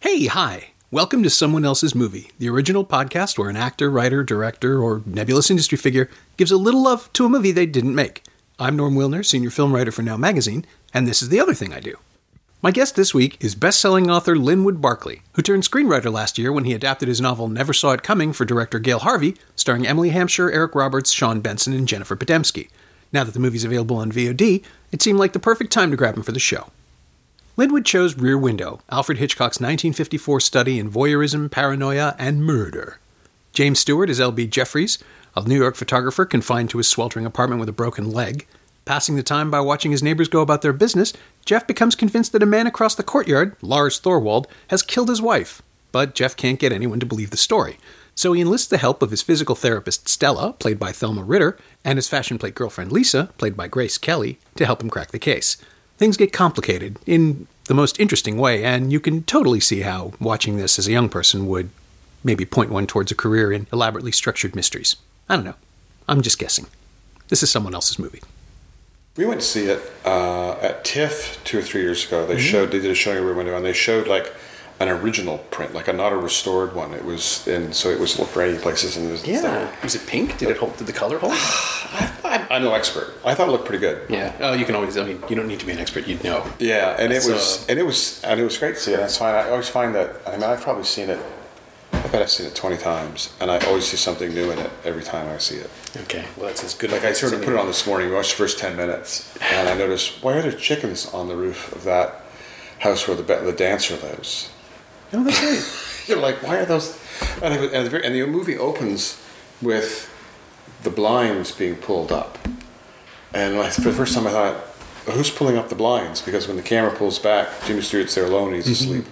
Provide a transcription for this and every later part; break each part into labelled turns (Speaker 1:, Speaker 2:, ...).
Speaker 1: Hey, hi. Welcome to Someone Else's Movie, the original podcast where an actor, writer, director, or nebulous industry figure gives a little love to a movie they didn't make. I'm Norm Wilner, senior film writer for Now Magazine, and this is the other thing I do. My guest this week is best-selling author Linwood Barclay, who turned screenwriter last year when he adapted his novel Never Saw It Coming for director Gail Harvey, starring Emily Hampshire, Eric Roberts, Sean Benson, and Jennifer Podemski. Now that the movie's available on VOD, it seemed like the perfect time to grab him for the show. Linwood chose Rear Window, Alfred Hitchcock's 1954 study in voyeurism, paranoia, and murder. James Stewart is L.B. Jeffries, a New York photographer confined to his sweltering apartment with a broken leg. Passing the time by watching his neighbors go about their business, Jeff becomes convinced that a man across the courtyard, Lars Thorwald, has killed his wife. But Jeff can't get anyone to believe the story. So he enlists the help of his physical therapist Stella, played by Thelma Ritter, and his fashion plate girlfriend Lisa, played by Grace Kelly, to help him crack the case. Things get complicated in the most interesting way, and you can totally see how watching this as a young person would maybe point one towards a career in elaborately structured mysteries. I don't know. I'm just guessing. This is someone else's movie.
Speaker 2: We went to see it uh, at TIFF two or three years ago. They showed they did a showing Rear Window, and they showed like an original print, like a not a restored one. It was, and so it was looked rainy places, and it was
Speaker 1: Yeah. Was it pink? Did it hold? Did the color hold?
Speaker 2: I, I'm no expert. I thought it looked pretty good.
Speaker 1: yeah. Oh, you can always. I mean, you don't need to be an expert. You'd know.
Speaker 2: Yeah, and it
Speaker 1: So-
Speaker 2: was, and it was, and it was great to see it. That's fine. I always find that. I mean, I've probably seen it. I bet I've seen it twenty times, and I always see something new in it every time I see it.
Speaker 1: Okay. Well, that's as good.
Speaker 2: Like I sort of put it on this morning. We watched the first ten minutes, and I noticed why are there chickens on the roof of that house where the the dancer lives?
Speaker 1: Oh, that's right.
Speaker 2: You're like, why are those? And, it, and, the, and the movie opens with the blinds being pulled up, and I, for the first time I thought, who's pulling up the blinds? Because when the camera pulls back, Jimmy Stewart's there alone. He's mm-hmm. asleep.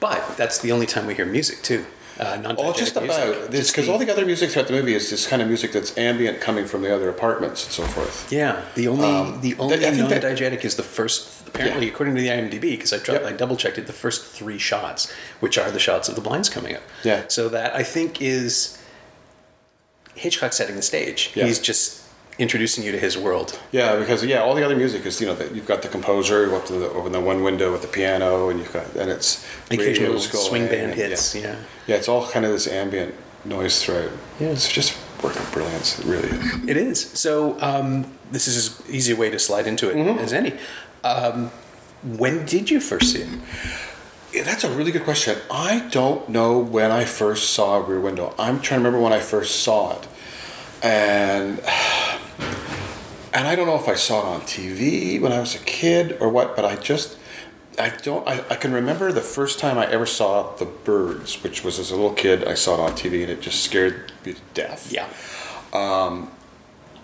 Speaker 1: But that's the only time we hear music too. Uh,
Speaker 2: Oh, just about this because all the other music throughout the movie is this kind of music that's ambient, coming from the other apartments and so forth.
Speaker 1: Yeah, the only
Speaker 2: Um,
Speaker 1: the only
Speaker 2: I think that-
Speaker 1: non-diegetic is the first. Apparently,
Speaker 2: Yeah.
Speaker 1: according to the IMDb, because I,
Speaker 2: Yep.
Speaker 1: I double checked it, the first three shots, which are the shots of the blinds coming up.
Speaker 2: Yeah.
Speaker 1: So that I think is Hitchcock setting the stage.
Speaker 2: Yeah.
Speaker 1: He's just introducing you to his world.
Speaker 2: Yeah, because yeah, all the other music is you know that you've got the composer you up to the, open the one window with the piano, and you've got and it's
Speaker 1: Occasional swing band
Speaker 2: and-
Speaker 1: hits.
Speaker 2: Yeah.
Speaker 1: Yeah.
Speaker 2: yeah, it's all kind of this ambient noise throughout.
Speaker 1: Yeah.
Speaker 2: it's just working brilliant. It really is.
Speaker 1: It is. So um, this is as easy a way to slide into it
Speaker 2: Mm-hmm.
Speaker 1: as any. Um, when did you first see it?
Speaker 2: Yeah, that's a really good question. I don't know when I first saw Rear Window. I'm trying to remember when I first saw it, and and I don't know if I saw it on TV when I was a kid or what. But I just I don't. I, I can remember the first time I ever saw The Birds, which was as a little kid. I saw it on TV and it just scared me to death.
Speaker 1: Yeah.
Speaker 2: Um,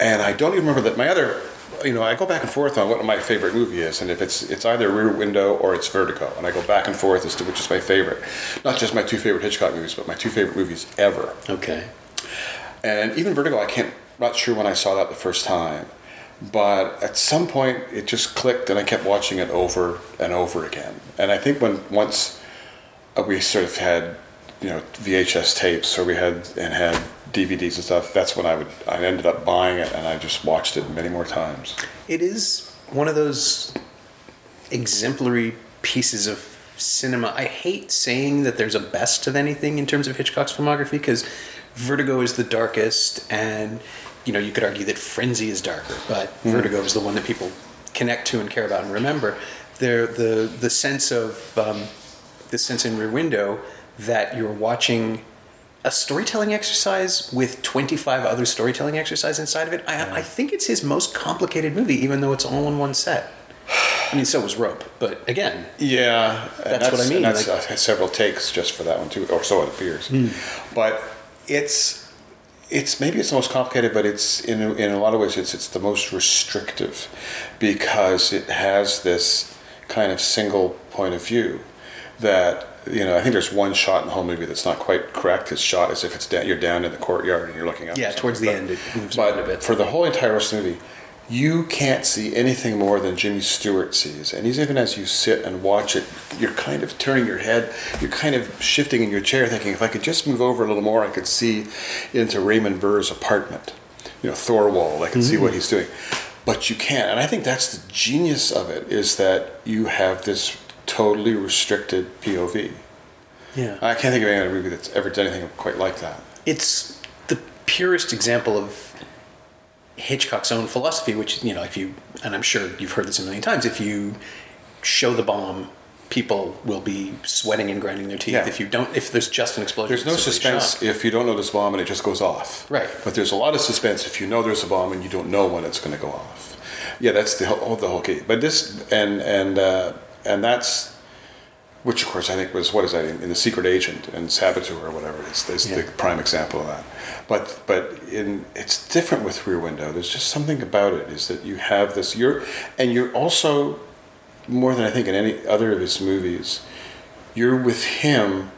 Speaker 2: And I don't even remember that my other, you know, I go back and forth on what my favorite movie is, and if it's it's either Rear Window or it's Vertigo, and I go back and forth as to which is my favorite. Not just my two favorite Hitchcock movies, but my two favorite movies ever.
Speaker 1: Okay.
Speaker 2: And even Vertigo, I can't, not sure when I saw that the first time, but at some point it just clicked, and I kept watching it over and over again. And I think when once uh, we sort of had, you know, VHS tapes, or we had and had DVDs and stuff, that's when I would I ended up buying it, and I just watched it many more times.
Speaker 1: It is one of those exemplary pieces of cinema. I hate saying that there's a best of anything in terms of Hitchcock's filmography because Vertigo is the darkest, and you know you could argue that Frenzy is darker, but Vertigo is the one that people connect to and care about and remember. There, the the sense of um, the sense in Rear Window that you're watching a storytelling exercise with 25 other storytelling exercises inside of it. I, I think it's his most complicated movie, even though it's all in one set. I mean, so was Rope, but again,
Speaker 2: Yeah, and
Speaker 1: That's what I mean,
Speaker 2: and That's
Speaker 1: like-
Speaker 2: uh, several takes just for that one too, or so it appears. But it's it's maybe it's the most complicated, but it's in a- in a lot of ways it's it's the most restrictive because it has this kind of single point of view that you know. I think there's one shot in the whole movie that's not quite correct. It's shot as if it's down, you're down in the courtyard and you're looking up.
Speaker 1: Yeah, towards the
Speaker 2: But-
Speaker 1: end, it moves
Speaker 2: but
Speaker 1: a bit.
Speaker 2: for the whole entire rest of the movie, you can't see anything more than Jimmy Stewart sees. And even as you sit and watch it, you're kind of turning your head, you're kind of shifting in your chair, thinking, if I could just move over a little more, I could see into Raymond Burr's apartment. You know, Thorwald, I can see what mm-hmm. he's doing. But you can't. And I think that's the genius of it, is that you have this totally restricted POV.
Speaker 1: Yeah.
Speaker 2: I can't think of any other movie that's ever done anything quite like that.
Speaker 1: it's the purest example of Hitchcock's own philosophy, which you know, if you and I'm sure you've heard this a million times, if you show the bomb, people will be sweating and grinding their teeth.
Speaker 2: Yeah.
Speaker 1: If you don't, if there's just an explosion,
Speaker 2: There's no suspense
Speaker 1: shock.
Speaker 2: if you don't know there's a bomb and it just goes off.
Speaker 1: Right.
Speaker 2: But there's a lot of suspense if you know there's a bomb and you don't know when it's going to go off. Yeah, that's the whole, the whole key. But this and and uh, and that's which of course I think was what is that in, in the Secret Agent and Saboteur or whatever. It's, it's the prime example of that. But but in it's different with Rear Window. There's just something about it is that you have this. You're and you're also more than I think in any other of his movies. You're with him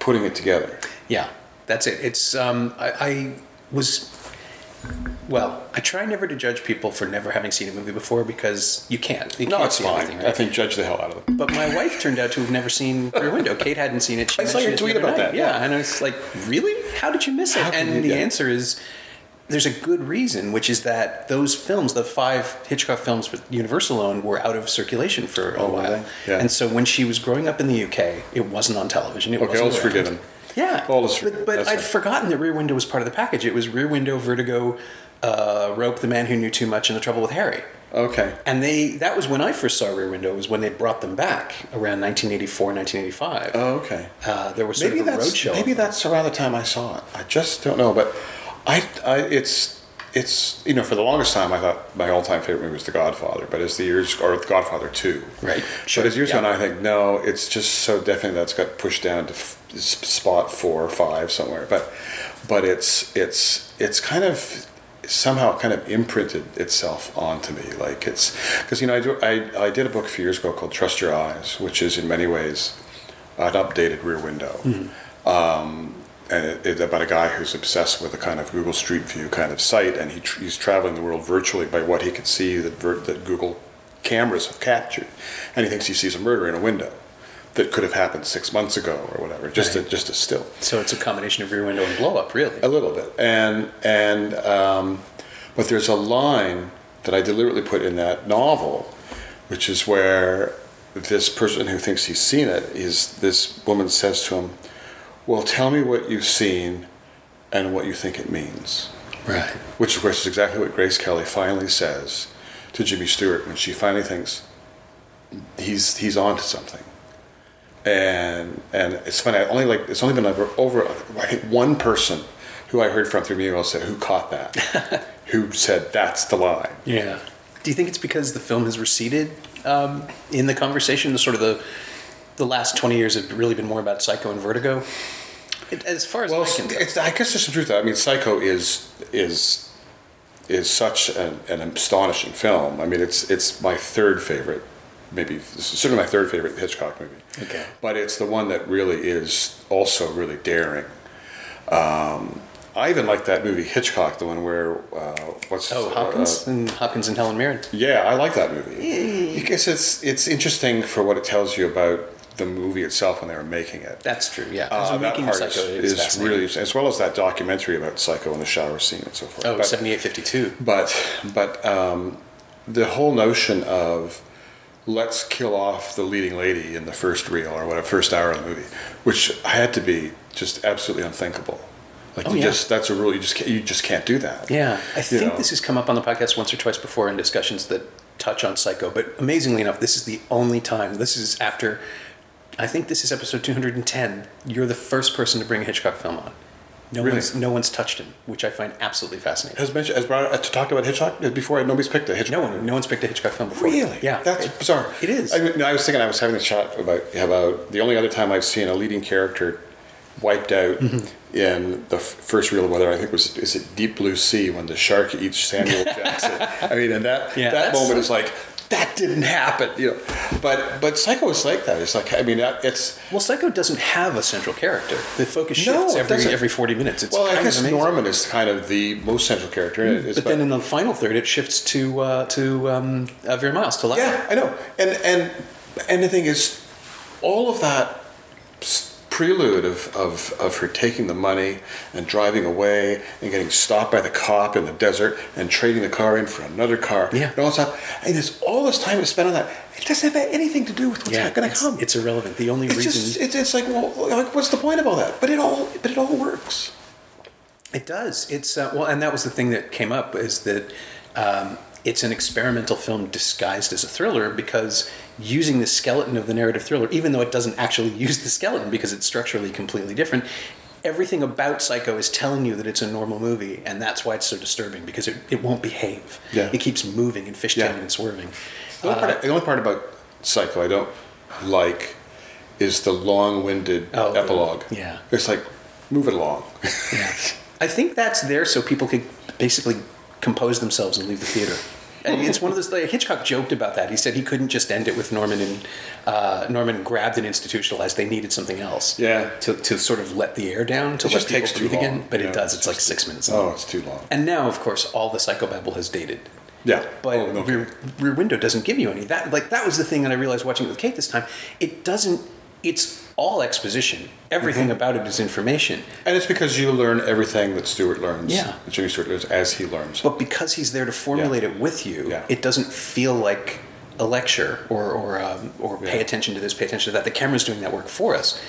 Speaker 2: putting it together.
Speaker 1: Yeah, that's it. It's um, I, I was well. I try never to judge people for never having seen a movie before because you can't. You
Speaker 2: No,
Speaker 1: can't
Speaker 2: it's
Speaker 1: see
Speaker 2: fine.
Speaker 1: everything,
Speaker 2: I think judge the hell out of them.
Speaker 1: But my wife turned out to have never seen Rear Window. Kate hadn't seen it. She
Speaker 2: I saw your tweet about
Speaker 1: night.
Speaker 2: that,
Speaker 1: Yeah,
Speaker 2: yeah.
Speaker 1: and I was like, "Really? How did you miss it?"
Speaker 2: How
Speaker 1: and the
Speaker 2: yeah.
Speaker 1: answer is, there's a good reason, which is that those films, the five Hitchcock films for Universal owned, were out of circulation for a
Speaker 2: Oh,
Speaker 1: while.
Speaker 2: Yeah.
Speaker 1: And so when she was growing up in the UK, it wasn't on television. It
Speaker 2: Okay, all's
Speaker 1: around.
Speaker 2: forgiven.
Speaker 1: Yeah,
Speaker 2: All is
Speaker 1: but, but I'd
Speaker 2: right.
Speaker 1: forgotten that Rear Window was part of the package. It was Rear Window, Vertigo, uh, Rope, The Man Who Knew Too Much, and The Trouble with Harry.
Speaker 2: Okay.
Speaker 1: And they that was when I first saw Rear Window. Was when they brought them back around 1984, 1985.
Speaker 2: Oh, okay.
Speaker 1: Uh, there was sort
Speaker 2: Maybe that's
Speaker 1: roadshow.
Speaker 2: maybe that's around the time I saw it. I just don't know, but I, I it's it's you know for the longest time I thought my all-time favorite movie was The Godfather, but as the years or The Godfather Two,
Speaker 1: Right. Sure,
Speaker 2: But as years
Speaker 1: yeah.
Speaker 2: on, I think no, it's just so definitely that's got pushed down to f- spot four or five somewhere. But but it's it's it's kind of somehow kind of imprinted itself onto me like it's because you know I, do, I I did a book a few years ago called Trust Your Eyes, which is in many ways an updated Rear Window. Um, and it, it's about a guy who's obsessed with a kind of Google Street View kind of site, and he tr- he's traveling the world virtually by what he could see that ver- that Google cameras have captured, and he thinks he sees a murder in a window that could have happened six months ago or whatever, just a, just a still.
Speaker 1: So it's a combination of Rear Window and Blow Up, really.
Speaker 2: A little bit, and and um, but there's a line that I deliberately put in that novel, which is where this person who thinks he's seen it is this woman says to him, "Well, tell me what you've seen, and what you think it means."
Speaker 1: Right.
Speaker 2: Which, of course, is exactly what Grace Kelly finally says to Jimmy Stewart when she finally thinks he's he's on to something. And and it's funny. I only like it's only been over, over I think one person who I heard from through email said who caught that, who said that's the line.
Speaker 1: Yeah. Do you think it's because the film has receded um, in the conversation? The sort of the the last twenty years have really been more about Psycho and Vertigo. It, as far as
Speaker 2: Well,
Speaker 1: I can tell.
Speaker 2: I guess there's some truth. to that. I mean, Psycho is is is such an, an astonishing film. I mean, it's it's my third favorite, maybe certainly my third favorite Hitchcock movie.
Speaker 1: Okay.
Speaker 2: but it's the one that really is also really daring. Um, I even like that movie Hitchcock, the one where uh, what's
Speaker 1: oh,
Speaker 2: uh,
Speaker 1: Hopkins and Hopkins and Helen Mirren.
Speaker 2: yeah, I like that movie because it's it's interesting for what it tells you about the movie itself when they were making it.
Speaker 1: That's true. Yeah.
Speaker 2: Uh, that
Speaker 1: making
Speaker 2: part
Speaker 1: Psycho,
Speaker 2: is, is really, as well as that documentary about Psycho and the shower scene and so forth.
Speaker 1: Oh,
Speaker 2: but,
Speaker 1: 7852.
Speaker 2: but but um, the whole notion of let's kill off the leading lady in the first reel or whatever first hour of the movie, which had to be just absolutely unthinkable. Like
Speaker 1: Oh,
Speaker 2: you
Speaker 1: yeah.
Speaker 2: just that's a rule you just can't, you just can't do that.
Speaker 1: Yeah, I think
Speaker 2: know.
Speaker 1: this has come up on the podcast once or twice before in discussions that touch on Psycho. But amazingly enough, this is the only time. This is after. I think this is episode 210. You're the first person to bring a Hitchcock film on. No
Speaker 2: Really?
Speaker 1: one's no one's touched him, which I find absolutely fascinating.
Speaker 2: Has mentioned has brought to talk about Hitchcock before nobody's picked a Hitchcock.
Speaker 1: No one, no one's picked a Hitchcock film before.
Speaker 2: Really?
Speaker 1: Yeah,
Speaker 2: That's
Speaker 1: It-
Speaker 2: bizarre.
Speaker 1: It is.
Speaker 2: I, no, I was thinking I was having a chat about about the only other time I've seen a leading character wiped out
Speaker 1: Mm-hmm.
Speaker 2: in the f- first reel of weather. I think was is it Deep Blue Sea when the shark eats Samuel Jackson. I mean, and that
Speaker 1: Yeah,
Speaker 2: that moment is like that didn't happen. You know, but but Psycho is like that. It's like I mean, it's
Speaker 1: Well, Psycho doesn't have a central character. The focus shifts
Speaker 2: it
Speaker 1: every
Speaker 2: doesn't.
Speaker 1: every forty minutes. It's
Speaker 2: well, I guess
Speaker 1: of.
Speaker 2: Norman is kind of the most central character it. is
Speaker 1: But then in the final third, it shifts to uh, to um, uh, Vera Miles to Lara.
Speaker 2: Yeah, I know. And and and the thing is, all of that s- prelude of, of, of her taking the money and driving away and getting stopped by the cop in the desert and trading the car in for another car
Speaker 1: Yeah.
Speaker 2: and all that stuff. And there's all this time is spent on that. It doesn't have anything to do with what's
Speaker 1: yeah,
Speaker 2: going to come.
Speaker 1: it's irrelevant. The only
Speaker 2: It's
Speaker 1: reason
Speaker 2: just it's, it's like well like what's the point of all that? But it all but it all works.
Speaker 1: It does. It's uh, well, and that was the thing that came up is that um, it's an experimental film disguised as a thriller because using the skeleton of the narrative thriller, even though it doesn't actually use the skeleton because it's structurally completely different. Everything about Psycho is telling you that it's a normal movie, and that's why it's so disturbing because it, it won't behave.
Speaker 2: Yeah.
Speaker 1: It keeps moving and fishtailing
Speaker 2: Yeah.
Speaker 1: and swerving.
Speaker 2: The only, part, the only part about Psycho I don't like is the long-winded
Speaker 1: Oh, the-
Speaker 2: epilogue.
Speaker 1: yeah.
Speaker 2: it's like move it along.
Speaker 1: Yeah. I think that's there so people could basically compose themselves and leave the theater. And it's one of those. Like, Hitchcock joked about that. He said he couldn't just end it with Norman and uh, Norman grabbed and institutionalized. They needed something else.
Speaker 2: Yeah.
Speaker 1: To, to sort of let the air down to
Speaker 2: It
Speaker 1: let
Speaker 2: just
Speaker 1: people
Speaker 2: takes too
Speaker 1: breathe again.
Speaker 2: long.
Speaker 1: But
Speaker 2: Yeah,
Speaker 1: it does.
Speaker 2: it's
Speaker 1: It's like six minutes. Long.
Speaker 2: oh, it's too long.
Speaker 1: And now, of course, all the psychobabble has dated.
Speaker 2: Yeah,
Speaker 1: But
Speaker 2: Oh, okay.
Speaker 1: Rear, Rear Window doesn't give you any. That like that was the thing that I realized watching it with Kate this time. It doesn't. It's all exposition. Everything
Speaker 2: Mm-hmm.
Speaker 1: about it is information.
Speaker 2: And it's because you learn everything that Stewart learns.
Speaker 1: Yeah.
Speaker 2: that Jimmy Stewart learns as he learns.
Speaker 1: But because he's there to formulate
Speaker 2: Yeah.
Speaker 1: it with you,
Speaker 2: Yeah.
Speaker 1: it doesn't feel like a lecture or or um, or pay attention to this, pay attention to that. The camera's doing that work for us.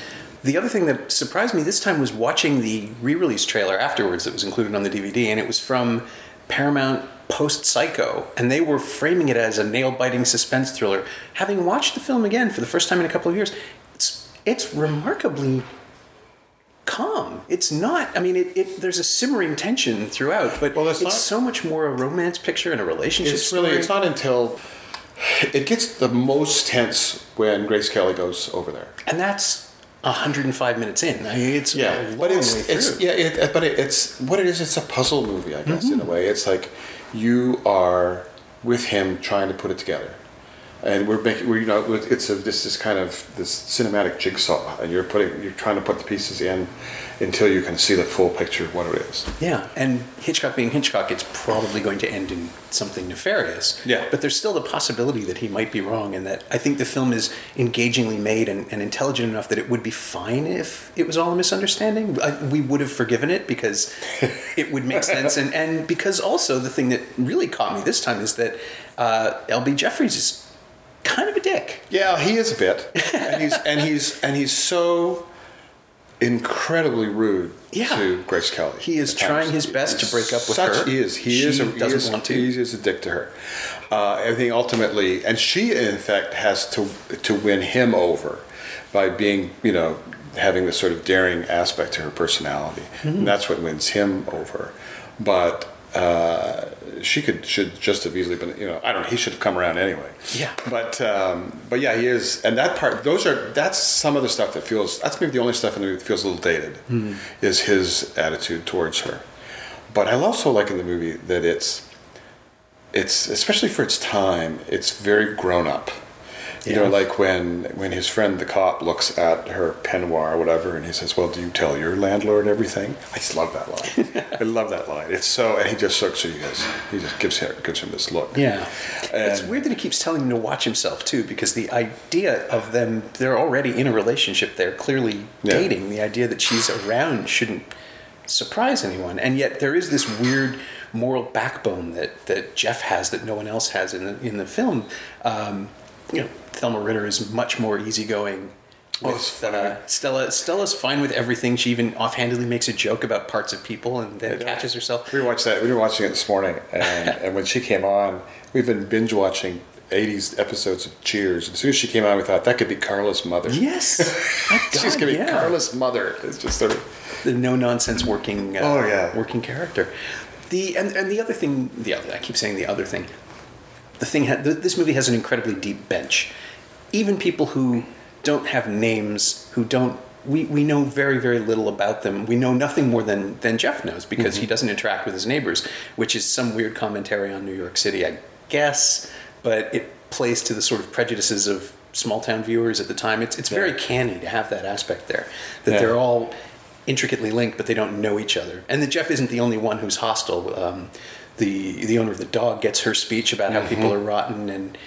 Speaker 1: The other thing that surprised me this time was watching the re-release trailer afterwards that was included on the DVD, and it was from Paramount post Psycho, and they were framing it as a nail-biting suspense thriller. Having watched the film again for the first time in a couple of years, it's remarkably calm. It's not. I mean, it, it there's a simmering tension throughout, but
Speaker 2: Well,
Speaker 1: it's
Speaker 2: not-
Speaker 1: so much more a romance picture and a relationship.
Speaker 2: it's really
Speaker 1: story.
Speaker 2: it's not until it gets the most tense when Grace Kelly goes over there.
Speaker 1: and that's 105 minutes in. I mean, it's a
Speaker 2: Yeah, but it's it's yeah, it, but it, it's what it is. It's a puzzle movie, I guess, in
Speaker 1: Mm-hmm.
Speaker 2: a way. It's like you are with him trying to put it together, and we're making we're, you know it's a this is kind of this cinematic jigsaw, and you're putting you're trying to put the pieces in until you can see the full picture of what it is.
Speaker 1: Yeah, and Hitchcock being Hitchcock, it's probably going to end in something nefarious.
Speaker 2: Yeah.
Speaker 1: But there's still the possibility that he might be wrong, and that I think the film is engagingly made and, and intelligent enough that it would be fine if it was all a misunderstanding. I, we would have forgiven it because it would make sense, and, and because also the thing that really caught me this time is that uh, L.B. Jeffries is kind of a dick.
Speaker 2: Yeah, he is a bit, and he's and he's and he's so incredibly rude
Speaker 1: Yeah.
Speaker 2: to Grace Kelly.
Speaker 1: He is trying his best to break up with
Speaker 2: Such-
Speaker 1: her.
Speaker 2: He is. He
Speaker 1: She
Speaker 2: is. A, he
Speaker 1: doesn't
Speaker 2: is-
Speaker 1: want to.
Speaker 2: He is a dick to her. Uh, everything ultimately, and she in fact has to to win him over by being, you know, having this sort of daring aspect to her personality,
Speaker 1: Mm-hmm.
Speaker 2: and that's what wins him over. But. Uh, she could should just have easily been you know I don't know he should have come around anyway
Speaker 1: Yeah.
Speaker 2: but um, but yeah, he is, and that part, those are that's some of the stuff that feels that's maybe the only stuff in the movie that feels a little dated, is his attitude towards her. But I also like in the movie that it's it's especially for its time, it's very grown up. You know, like when when his friend the cop looks at her peignoir or whatever, and he says, "Well, do you tell your landlord everything?" I just love that line. I love that line. It's so, and he just looks at you guys. He just gives her gives him this look.
Speaker 1: Yeah. it's weird that he keeps telling him to watch himself too, because the idea of them, they're already in a relationship, they're clearly
Speaker 2: Yeah.
Speaker 1: dating. The idea that she's around shouldn't surprise anyone. And yet there is this weird moral backbone that, that Jeff has that no one else has in the, in the film. Um, you know, Thelma Ritter is much more easygoing.
Speaker 2: Oh,
Speaker 1: With,
Speaker 2: funny.
Speaker 1: uh, Stella, Stella's fine with everything. She even offhandedly makes a joke about parts of people and then catches herself.
Speaker 2: We watched that. We were watching it this morning, and, and when she came on, we've been binge watching '80s episodes of Cheers. As soon as she came on, we thought that could be Carla's mother.
Speaker 1: Yes, My
Speaker 2: She's gonna be
Speaker 1: yeah.
Speaker 2: Carla's mother. It's just sort of
Speaker 1: the no nonsense working uh,
Speaker 2: Oh, yeah.
Speaker 1: working character. The and, and the other thing, the other I keep saying the other thing. The thing ha- th- this movie has an incredibly deep bench. Even people who don't have names, who don't we, we know very very little about them. We know nothing more than than Jeff knows because
Speaker 2: Mm-hmm.
Speaker 1: he doesn't interact with his neighbors, which is some weird commentary on New York City, I guess. But it plays to the sort of prejudices of small town viewers at the time. It's it's very canny to have that aspect there. That
Speaker 2: Yeah.
Speaker 1: they're all intricately linked, but they don't know each other. And that Jeff isn't the only one who's hostile. Um, the the owner of the dog gets her speech about how people
Speaker 2: Mm-hmm.
Speaker 1: are rotten, and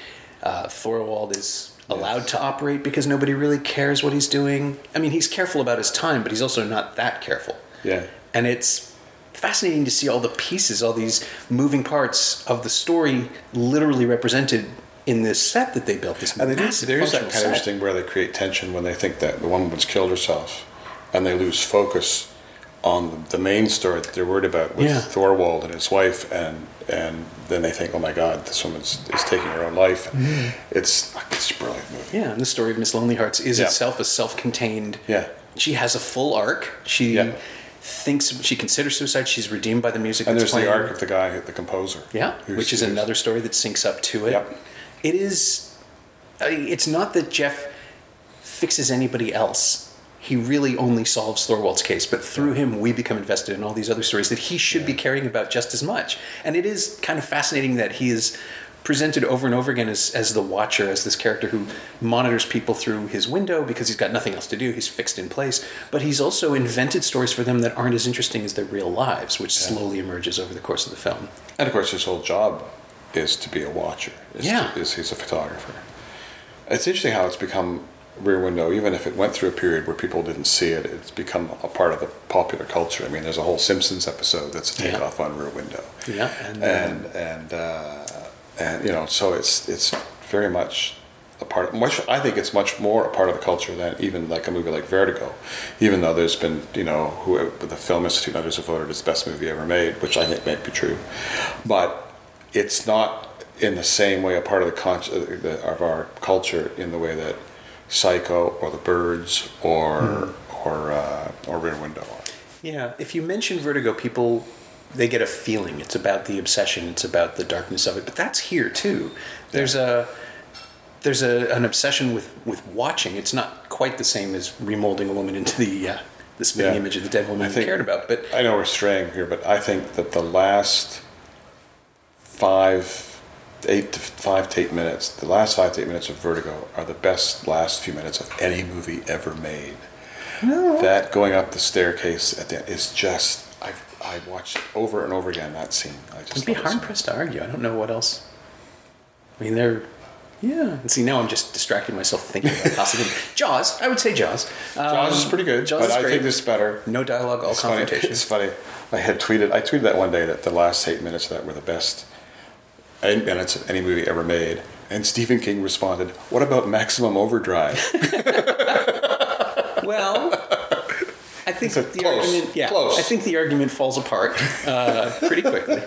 Speaker 1: uh, Thorwald is allowed to operate because nobody really cares what he's doing. I mean, he's careful about his time, but he's also not that careful.
Speaker 2: Yeah.
Speaker 1: And it's fascinating to see all the pieces, all these moving parts of the story literally represented in this set that they built. This
Speaker 2: And
Speaker 1: massive
Speaker 2: there is that kind of
Speaker 1: set.
Speaker 2: thing where they create tension when they think that the woman woman's killed herself, and they lose focus on the main story that they're worried about with
Speaker 1: Yeah.
Speaker 2: Thorwald and his wife, and and then they think, oh my God, this woman is taking her own life. Mm-hmm. It's it's a brilliant movie.
Speaker 1: Yeah, and the story of Miss Lonely Hearts is
Speaker 2: Yeah.
Speaker 1: itself a self-contained.
Speaker 2: Yeah.
Speaker 1: She has a full arc. She
Speaker 2: Yeah.
Speaker 1: thinks she considers suicide. She's redeemed by the music.
Speaker 2: And there's the arc of the guy, the composer.
Speaker 1: Yeah, which is another story that syncs up to it.
Speaker 2: Yep.
Speaker 1: It is. It's not that Jeff fixes anybody else. He really only solves Thorwald's case, but through him, we become invested in all these other stories that he should be caring about just as much. And it is kind of fascinating that he is presented over and over again as, as the watcher, as this character who monitors people through his window because he's got nothing else to do. He's fixed in place. But he's also invented stories for them that aren't as interesting as their real lives, which slowly emerges over the course of the film.
Speaker 2: And of course, his whole job is to be a watcher. Is
Speaker 1: Yeah.
Speaker 2: to, is he's a photographer. It's interesting how it's become Rear Window, even if it went through a period where people didn't see it, it's become a part of the popular culture. I mean, there's a whole Simpsons episode that's a
Speaker 1: Yeah.
Speaker 2: takeoff on Rear Window.
Speaker 1: Yeah, and,
Speaker 2: and and uh, and you know, so it's it's very much a part. Of, much I think it's much more a part of the culture than even like a movie like Vertigo, even though there's been you know who the Film Institute and others have voted as the best movie ever made, which I think might be true, but it's not in the same way a part of the, con- uh, the of our culture in the way that Psycho or The Birds or or uh, or Rear Window are.
Speaker 1: Yeah, if you mention Vertigo, people they get a feeling. It's about the obsession. It's about the darkness of it. But that's here too. There's a there's a, an obsession with with watching. It's not quite the same as remolding a woman into the uh, the spinning
Speaker 2: Yeah.
Speaker 1: image of the dead woman
Speaker 2: I think-
Speaker 1: cared about. But
Speaker 2: I know we're straying here, but I think that the last five, eight to five to eight minutes, the last five to eight minutes of Vertigo are the best last few minutes of any movie ever made. No. That going up the staircase at the end is just I've I watched it over and over again that scene. I just
Speaker 1: I'd be
Speaker 2: love it so
Speaker 1: hard pressed to argue. I don't know what else. I mean, they're. Yeah. And see, now I'm just distracting myself thinking about possibly Jaws. I would say Jaws. Um,
Speaker 2: Jaws is pretty good,
Speaker 1: Jaws
Speaker 2: but
Speaker 1: is
Speaker 2: I
Speaker 1: great.
Speaker 2: think this is better.
Speaker 1: No dialogue, all
Speaker 2: It's funny. It's funny. I had tweeted. I tweeted that one day that the last eight minutes of that were the best eight minutes of any movie ever made. And Stephen King responded, "What about Maximum Overdrive?"
Speaker 1: Well, I think
Speaker 2: So
Speaker 1: the
Speaker 2: close,
Speaker 1: argument. Yeah,
Speaker 2: close.
Speaker 1: I think the argument falls apart uh, pretty quickly.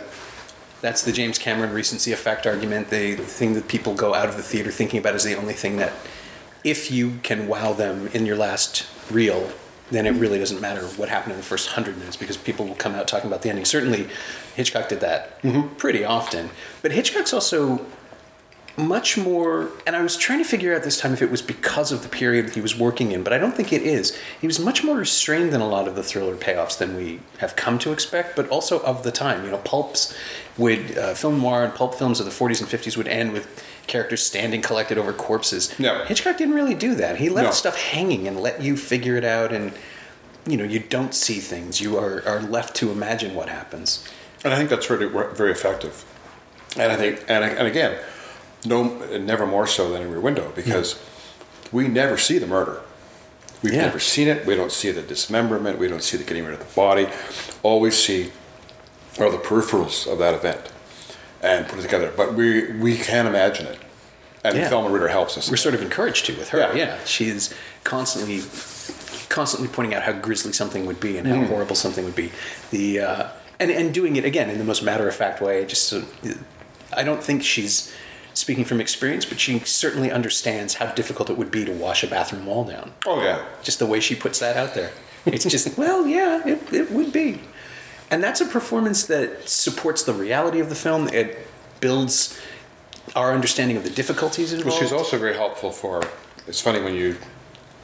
Speaker 1: That's the James Cameron recency effect argument. The thing that people go out of the theater thinking about is the only thing that, if you can wow them in your last reel, then it really doesn't matter what happened in the first hundred minutes because people will come out talking about the ending. Certainly, Hitchcock did that pretty often. But Hitchcock's also much more and i was trying to figure out this time if it was because of the period that he was working in but i don't think it is he was much more restrained than a lot of the thriller payoffs than we have come to expect but also of the time you know pulps would uh, film noir and pulp films of the 40s and 50s would end with characters standing collected over corpses
Speaker 2: Yeah.
Speaker 1: hitchcock didn't really do that he left
Speaker 2: No.
Speaker 1: stuff hanging and let you figure it out and you know you don't see things you are, are left to imagine what happens
Speaker 2: and I think that's really very effective. And I think, and, and again, no, never more so than in Rear Window because we never see the murder. We've
Speaker 1: Yeah.
Speaker 2: never seen it. We don't see the dismemberment. We don't see the getting rid of the body. All we see are the peripherals of that event and put it together. But we we can imagine it, and
Speaker 1: Yeah.
Speaker 2: Thelma Ritter helps us.
Speaker 1: we're sort of encouraged to with her.
Speaker 2: Yeah.
Speaker 1: Yeah, she is constantly, constantly pointing out how grisly something would be and how horrible something would be. The uh, and and doing it again in the most matter of fact way. Just so, I don't think she's speaking from experience, but she certainly understands how difficult it would be to wash a bathroom wall down.
Speaker 2: oh yeah,
Speaker 1: Just the way she puts that out there. It's just well, yeah, it, it would be. And that's a performance that supports the reality of the film. It builds our understanding of the difficulties involved.
Speaker 2: Well, she's also very helpful for. It's funny when you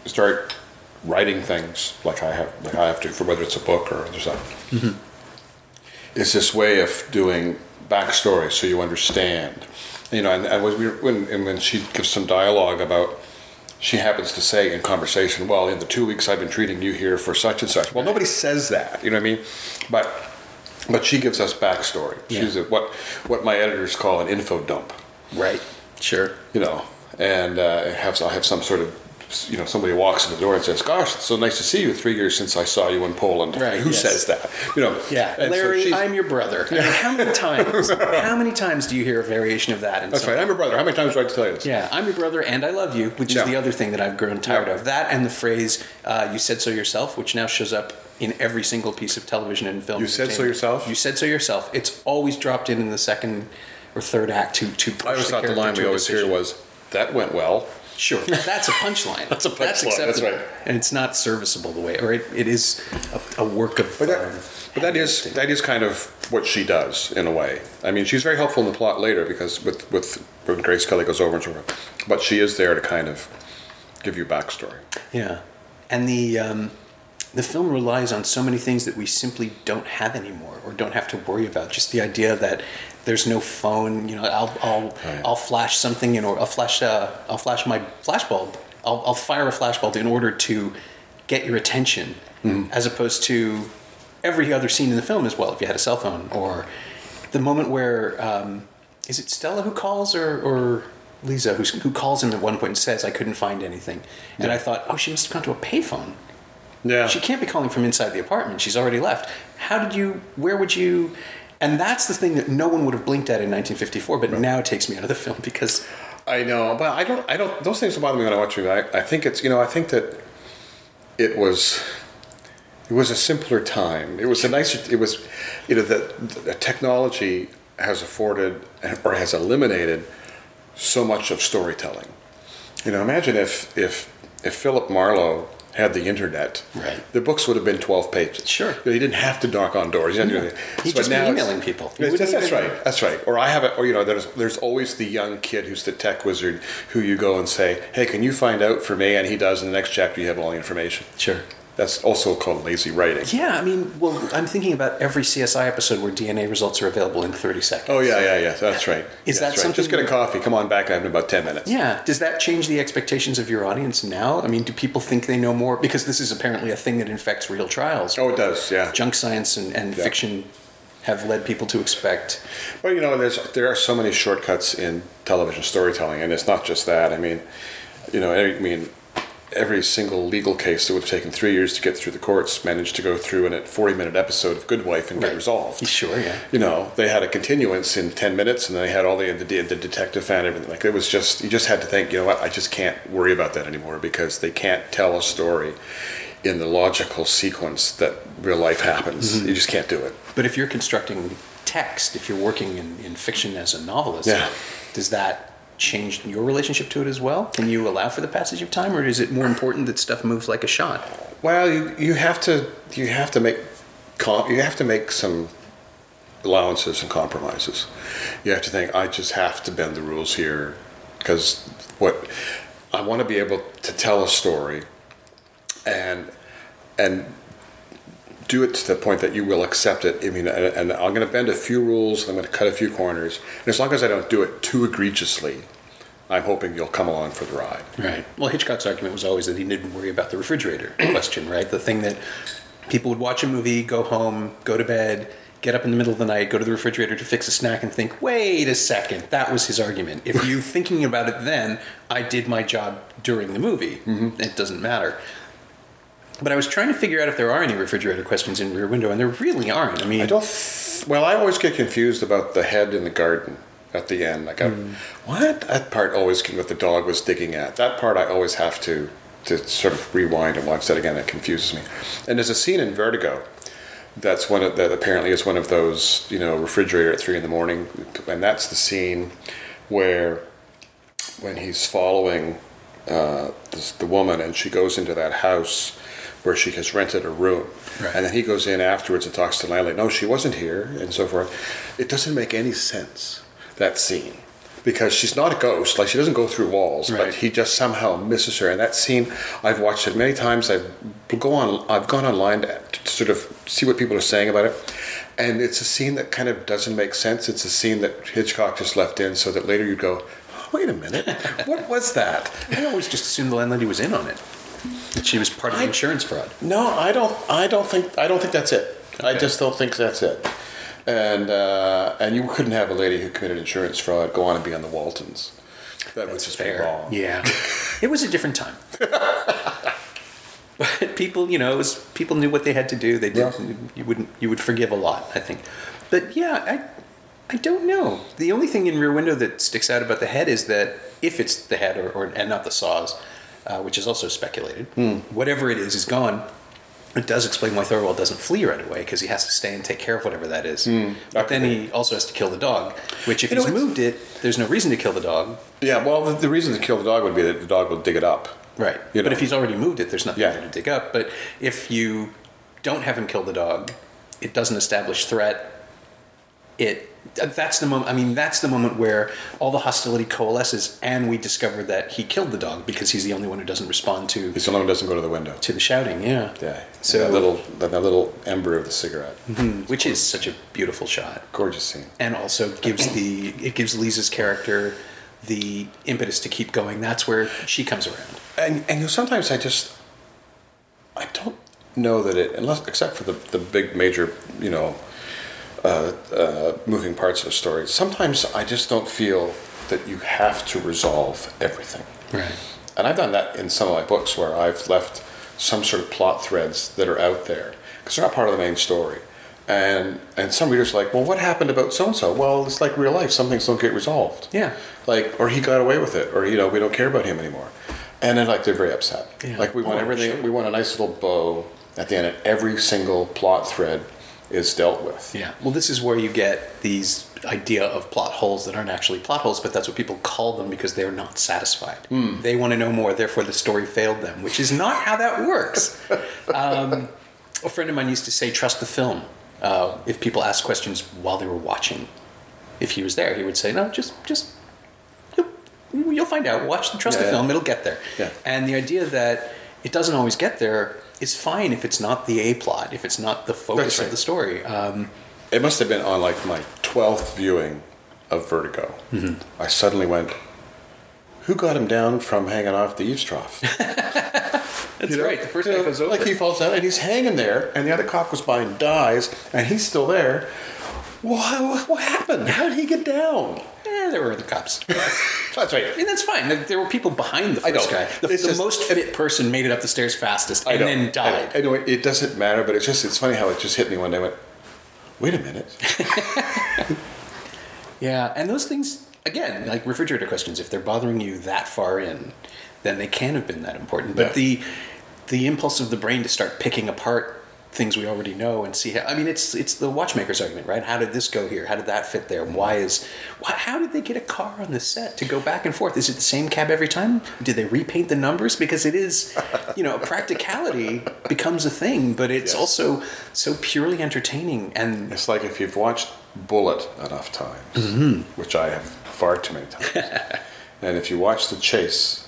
Speaker 2: start writing things like I have, like I have to, for whether it's a book or other stuff. It's this way of doing backstory, so you understand, you know, and, and when, we, when, and when she gives some dialogue about, she happens to say in conversation, well, in the two weeks I've been treating you here for such and such. Well, nobody says that, you know what I mean? But but she gives us backstory.
Speaker 1: Yeah.
Speaker 2: She's a, what what my editors call an info dump,
Speaker 1: Right. Sure.
Speaker 2: you know, and uh, have I'll have some sort of you know somebody walks in the door and says, "Gosh, it's so nice to see you. Three years since I saw you in Poland."
Speaker 1: Right,
Speaker 2: Who
Speaker 1: yes.
Speaker 2: says that? You know.
Speaker 1: Yeah,
Speaker 2: And so
Speaker 1: Larry,
Speaker 2: she's-
Speaker 1: I'm your brother. I mean, how many times? how many times do you hear a variation of that?
Speaker 2: That's right. I'm your brother. How many times do I have to tell you this?
Speaker 1: Yeah, I'm your brother and I love you, which
Speaker 2: Yeah.
Speaker 1: is the other thing that I've grown tired
Speaker 2: Yeah.
Speaker 1: of. That and the phrase uh, "you said so yourself," which now shows up in every single piece of television and film.
Speaker 2: You said so yourself?
Speaker 1: You said so yourself. It's always dropped in in the second or third act to to. Push
Speaker 2: I always thought the line we always hear was, "That went well."
Speaker 1: Sure, that's a punchline.
Speaker 2: That's a punchline, that's
Speaker 1: acceptable.
Speaker 2: right.
Speaker 1: And it's not serviceable the way, or it, it is a, a work of.
Speaker 2: But that,
Speaker 1: um,
Speaker 2: but that is that is kind of what she does in a way. I mean, she's very helpful in the plot later because with with when Grace Kelly goes over and so forth, but she is there to kind of give you backstory.
Speaker 1: Yeah, and the um, the film relies on so many things that we simply don't have anymore, or don't have to worry about. Just the idea that there's no phone. You know, I'll I'll
Speaker 2: Right.
Speaker 1: I'll flash something, you know, I'll flash uh, I'll flash my flash bulb. I'll, I'll fire a flash bulb in order to get your attention, as opposed to every other scene in the film as well. If you had a cell phone, or the moment where um, is it Stella who calls or or Lisa who's, who calls him at one point and says, "I couldn't find anything," and I thought, oh, she must have gone to a payphone.
Speaker 2: Yeah,
Speaker 1: She can't be calling from inside the apartment. She's already left. How did you? Where would you? And that's the thing that no one would have blinked at in 1954, but now it takes me out of the film because
Speaker 2: I know, but I don't. I don't. Those things don't bother me when I watch it. I, I think it's you know. I think that it was. It was a simpler time. It was a nicer. It was, you know, the, the technology has afforded or has eliminated so much of storytelling. You know, imagine if if if Philip Marlowe had the internet,
Speaker 1: Right.
Speaker 2: the books would have been twelve pages.
Speaker 1: Sure.
Speaker 2: You know, he didn't have to knock on doors. He didn't anything.
Speaker 1: He'd
Speaker 2: But
Speaker 1: just emailing people. He
Speaker 2: Yes,
Speaker 1: wouldn't
Speaker 2: that's
Speaker 1: even-
Speaker 2: right. That's right. Or I have it. Or you know, there's there's always the young kid who's the tech wizard who you go and say, "Hey, can you find out for me?" And he does. In the next chapter, you have all the information.
Speaker 1: sure.
Speaker 2: That's also called lazy writing.
Speaker 1: Yeah, I mean, well, I'm thinking about every CSI episode where DNA results are available in 30 seconds.
Speaker 2: Oh yeah, yeah, yeah. That's right.
Speaker 1: Is that
Speaker 2: right. Just get a coffee. Come on back. I have in about ten minutes.
Speaker 1: Yeah. Does that change the expectations of your audience now? I mean, do people think they know more? Because this is apparently a thing that infects real trials.
Speaker 2: Oh, it does. Yeah.
Speaker 1: Junk science and, and
Speaker 2: Yeah.
Speaker 1: fiction have led people to expect.
Speaker 2: Well, you know, there's there are so many shortcuts in television storytelling, and it's not just that. I mean, you know, I mean, every single legal case that would have taken three years to get through the courts managed to go through in a 40 minute episode of Good Wife and get
Speaker 1: Right.
Speaker 2: resolved.
Speaker 1: Sure, yeah.
Speaker 2: You know, they had a continuance in 10 minutes, and then they had all the, the the detective found everything. Like it was just you just had to think, you know what? I just can't worry about that anymore because they can't tell a story in the logical sequence that real life happens.
Speaker 1: Mm-hmm.
Speaker 2: You just can't do it.
Speaker 1: But if you're constructing text, if you're working in, in fiction as a novelist,
Speaker 2: Yeah.
Speaker 1: does that change your relationship to it as well? Can you allow for the passage of time, or is it more important that stuff moves like a shot?
Speaker 2: Well, you, you have to you have to make you have to make some allowances and compromises. You have to think I just have to bend the rules here because what I want to be able to tell a story and and do it to the point that you will accept it. I mean, and, and I'm going to bend a few rules. I'm going to cut a few corners, and as long as I don't do it too egregiously, I'm hoping you'll come along for the ride.
Speaker 1: Right. Well, Hitchcock's argument was always that he didn't worry about the refrigerator question, right? The thing that people would watch a movie, go home, go to bed, get up in the middle of the night, go to the refrigerator to fix a snack, and think, wait a second. That was his argument. If you're thinking about it then, I did my job during the movie. Mm-hmm. It doesn't matter. But I was trying to figure out if there are any refrigerator questions in Rear Window, and there really aren't. I mean,
Speaker 2: I don't. Th- well, I always get confused about the head in the garden at the end. Like, I, what that part always what the dog was digging at. That part I always have to to sort of rewind and watch that again. It confuses me. And there's a scene in Vertigo that's one of that apparently is one of those you know refrigerator at three in the morning, and that's the scene where when he's following uh, this, the woman and she goes into that house where she has rented a room.
Speaker 1: Right.
Speaker 2: And then he goes in afterwards and talks to the landlady. No, she wasn't here, and so forth. It doesn't make any sense, that scene. Because she's not a ghost, like she doesn't go through walls,
Speaker 1: Right.
Speaker 2: but he just somehow misses her. And that scene, I've watched it many times. I've go on, I've gone online to, to sort of see what people are saying about it, and it's a scene that kind of doesn't make sense. It's a scene that Hitchcock just left in so that later you'd go, "Wait a minute, what was that?"
Speaker 1: I always just assumed the landlady was in on it. That she was part of the
Speaker 2: I-
Speaker 1: insurance fraud.
Speaker 2: No, I don't. I don't think. I don't think that's it. I just don't think that's it. And uh, and you couldn't have a lady who committed insurance fraud go on and be on the Waltons. That would just be wrong.
Speaker 1: Yeah, it was a different time. but people, you know, it was people knew what they had to do. They did.
Speaker 2: Yeah.
Speaker 1: You wouldn't. You would forgive a lot, I think. But yeah, I, I don't know. The only thing in Rear Window that sticks out about the head is that if it's the head or, or and not the saws, uh, which is also speculated, whatever it is is gone. It does explain why Thorwald doesn't flee right away because he has to stay and take care of whatever that is. But then he also has to kill the dog, which if
Speaker 2: You
Speaker 1: he's
Speaker 2: it's-
Speaker 1: moved it, there's no reason to kill the dog.
Speaker 2: Yeah. Well, the, the reason to kill the dog would be that the dog will dig it up.
Speaker 1: Right.
Speaker 2: You
Speaker 1: but
Speaker 2: know.
Speaker 1: if he's already moved it, there's nothing
Speaker 2: Yeah.
Speaker 1: there to dig up. But if you don't have him kill the dog, it doesn't establish threat. It that's the moment. I mean, that's the moment where all the hostility coalesces, and we discover that he killed the dog because he's the only one who doesn't respond to
Speaker 2: He's the only one who doesn't go to the window.
Speaker 1: to the shouting. Yeah.
Speaker 2: Yeah.
Speaker 1: So-
Speaker 2: So that little that, that little ember of the cigarette.
Speaker 1: Mm-hmm, which is such a beautiful shot,
Speaker 2: Gorgeous scene.
Speaker 1: and also gives the it gives Lisa's character the impetus to keep going. That's where she comes around.
Speaker 2: And and you know, sometimes I just I don't know that it unless except for the the big major you know uh, uh, moving parts of a story. Sometimes I just don't feel that you have to resolve everything.
Speaker 1: Right.
Speaker 2: And I've done that in some of my books where I've left some sort of plot threads that are out there because they're not part of the main story. And and some readers are like, well, what happened about so and so? Well, it's like real life. Some things don't get resolved.
Speaker 1: Yeah.
Speaker 2: Like, or he got away with it, or you know, we don't care about him anymore. And then like they're very upset.
Speaker 1: Yeah.
Speaker 2: Like we want
Speaker 1: Oh,
Speaker 2: everything.
Speaker 1: sure.
Speaker 2: We want a nice little bow at the end, and every single plot thread is dealt with.
Speaker 1: Yeah. Well, this is where you get these idea of plot holes that aren't actually plot holes, but that's what people call them because they're not satisfied. They want to know more, therefore the story failed them, which is not how that works. um, a friend of mine used to say, "Trust the film." Uh, if people ask questions while they were watching, if he was there, he would say, "No, just just." You'll, you'll find out. Watch the trust
Speaker 2: Yeah,
Speaker 1: the
Speaker 2: yeah.
Speaker 1: film; it'll get there.
Speaker 2: Yeah.
Speaker 1: And the idea that it doesn't always get there is fine if it's not the a plot, if it's not the focus
Speaker 2: That's
Speaker 1: of the story. Um,
Speaker 2: It must have been on like my twelfth viewing of Vertigo.
Speaker 1: Mm-hmm.
Speaker 2: I suddenly went, "Who got him down from hanging off the eaves trough?"
Speaker 1: That's
Speaker 2: You know?
Speaker 1: right. The first
Speaker 2: You
Speaker 1: guy
Speaker 2: know,
Speaker 1: goes over.
Speaker 2: Like he falls down and he's hanging there, and the other cop goes by and dies, and he's still there. What, what, happened? How did he get down?
Speaker 1: Eh, there were the cops.
Speaker 2: That's right.
Speaker 1: and that's fine. There- There were people behind the first guy. The, the
Speaker 2: just-
Speaker 1: most fit person made it up the stairs fastest and then died.
Speaker 2: I, I know it, it doesn't matter, but it's just it's funny how it just hit me one day. I went, wait a minute.
Speaker 1: Yeah, and those things again, like refrigerator questions, if they're bothering you that far in, then they can have been that important. But
Speaker 2: Yeah.
Speaker 1: the the impulse of the brain to start picking apart things we already know and see how I mean it's it's the watchmaker's argument, right? How did this go here? How did that fit there? Why is why, how did they get a car on the set to go back and forth? Is it the same cab every time? Did they repaint the numbers? Because it is, you know, practicality becomes a thing, but it's
Speaker 2: Yes.
Speaker 1: also so purely entertaining and
Speaker 2: It's like if you've watched Bullitt enough times, mm-hmm. which I have far too many times, and if you watch The Chase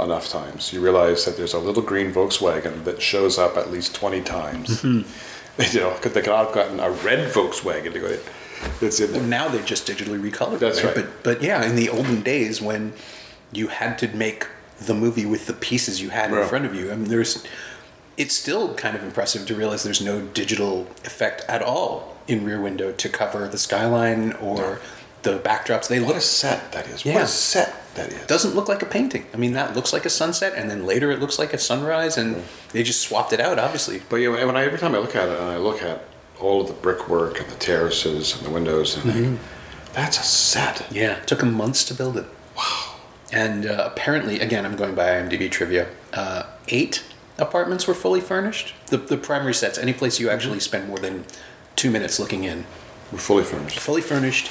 Speaker 2: enough times, you realize that there's a little green Volkswagen that shows up at least 20 times. Mm-hmm. You know, because they could have gotten a red Volkswagen to go. It's in there.
Speaker 1: now they're just digitally recolored.
Speaker 2: That's right.
Speaker 1: But but yeah, in the olden days when you had to make the movie with the pieces you had in front of you, I mean, there's it's still kind of impressive to realize there's no digital effect at all in Rear Window to cover the skyline or the backdrops. They
Speaker 2: What
Speaker 1: look
Speaker 2: a set that is.
Speaker 1: Yeah.
Speaker 2: What a set that is.
Speaker 1: doesn't look like a painting. I mean, that looks like a sunset, and then later it looks like a sunrise, and they just swapped it out, obviously.
Speaker 2: But yeah, when I, every time I look at it and I look at all of the brickwork and the terraces and the windows, and
Speaker 1: Mm-hmm.
Speaker 2: like, that's a set.
Speaker 1: Yeah, it took them months to build it. Wow. And uh, apparently, again, I'm going by IMDb trivia. Uh, eight apartments were fully furnished. The, the primary sets, any place you actually spend more than two minutes looking in,
Speaker 2: We're fully furnished.
Speaker 1: fully furnished.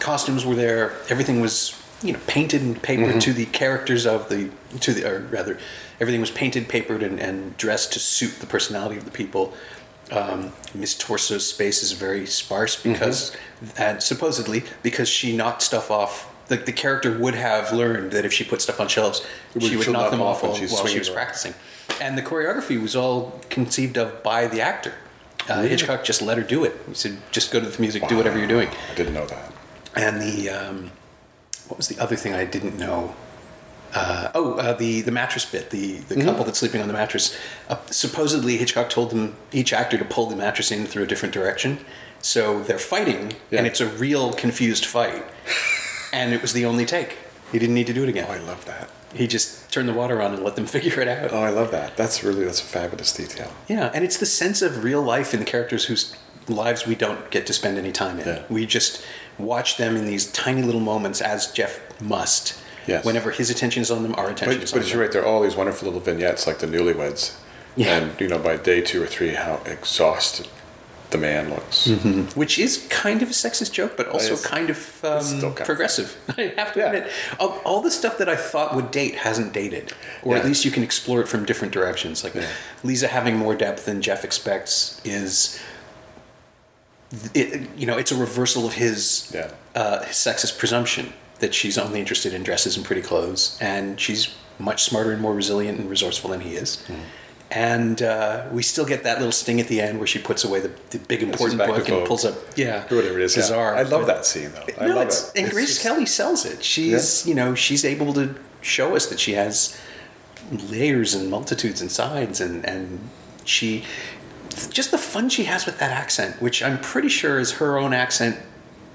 Speaker 1: Costumes were there. Everything was, you know, painted and papered to the characters of the to the, or rather, everything was painted, papered, and, and dressed to suit the personality of the people. Um, Miss Torso's space is very sparse because, and supposedly because she knocked stuff off. The, the character would have learned that if she put stuff on shelves,
Speaker 2: would-
Speaker 1: she would knock them off while, while she was practicing. And the choreography was all conceived of by the actor. Uh, Hitchcock just let her do it. He said, "Just go to the music, do whatever you're doing."
Speaker 2: I didn't know that.
Speaker 1: And the um, what was the other thing I didn't know? Uh, oh, uh, the the mattress bit. The the
Speaker 2: Mm-hmm.
Speaker 1: couple that's sleeping on the mattress. Uh, supposedly, Hitchcock told them each actor to pull the mattress in through a different direction. So they're fighting,
Speaker 2: Yeah.
Speaker 1: and it's a real confused fight. and it was the only take. He didn't need to do it again.
Speaker 2: Oh, I love that.
Speaker 1: He just turned the water on and let them figure it out.
Speaker 2: Oh, I love that. That's really that's a fabulous detail.
Speaker 1: Yeah, and it's the sense of real life in the characters whose lives we don't get to spend any time in.
Speaker 2: Yeah.
Speaker 1: We just watch them in these tiny little moments, as Jeff must.
Speaker 2: Yes.
Speaker 1: Whenever his attention is on them, our attention
Speaker 2: But,
Speaker 1: is on
Speaker 2: but
Speaker 1: them.
Speaker 2: you're right. There are all these wonderful little vignettes, like the newlyweds.
Speaker 1: Yeah.
Speaker 2: And you know, by day two or three, how exhausted the man looks.
Speaker 1: Which is kind of a sexist joke, but also kind of
Speaker 2: still
Speaker 1: um,
Speaker 2: kind of-
Speaker 1: progressive. I have to
Speaker 2: Yeah.
Speaker 1: admit, all, all the stuff that I thought would date hasn't dated, or at least you can explore it from different directions. Like
Speaker 2: Yeah.
Speaker 1: Lisa having more depth than Jeff expects is, it, you know, it's a reversal of his
Speaker 2: Yeah.
Speaker 1: uh, his sexist presumption that she's only interested in dresses and pretty clothes, and she's much smarter and more resilient and resourceful than he is.
Speaker 2: Hmm.
Speaker 1: And uh, we still get that little sting at the end where she puts away the, the big important book and pulls up, yeah,
Speaker 2: Or whatever it is. yeah.
Speaker 1: Bizarre.
Speaker 2: I love that scene though. I
Speaker 1: no,
Speaker 2: love
Speaker 1: it's,
Speaker 2: it.
Speaker 1: and
Speaker 2: It's
Speaker 1: Grace
Speaker 2: just-
Speaker 1: Kelly sells it. She's, you know, she's able to show us that she has layers and multitudes and sides, and and she just the fun she has with that accent, which I'm pretty sure is her own accent,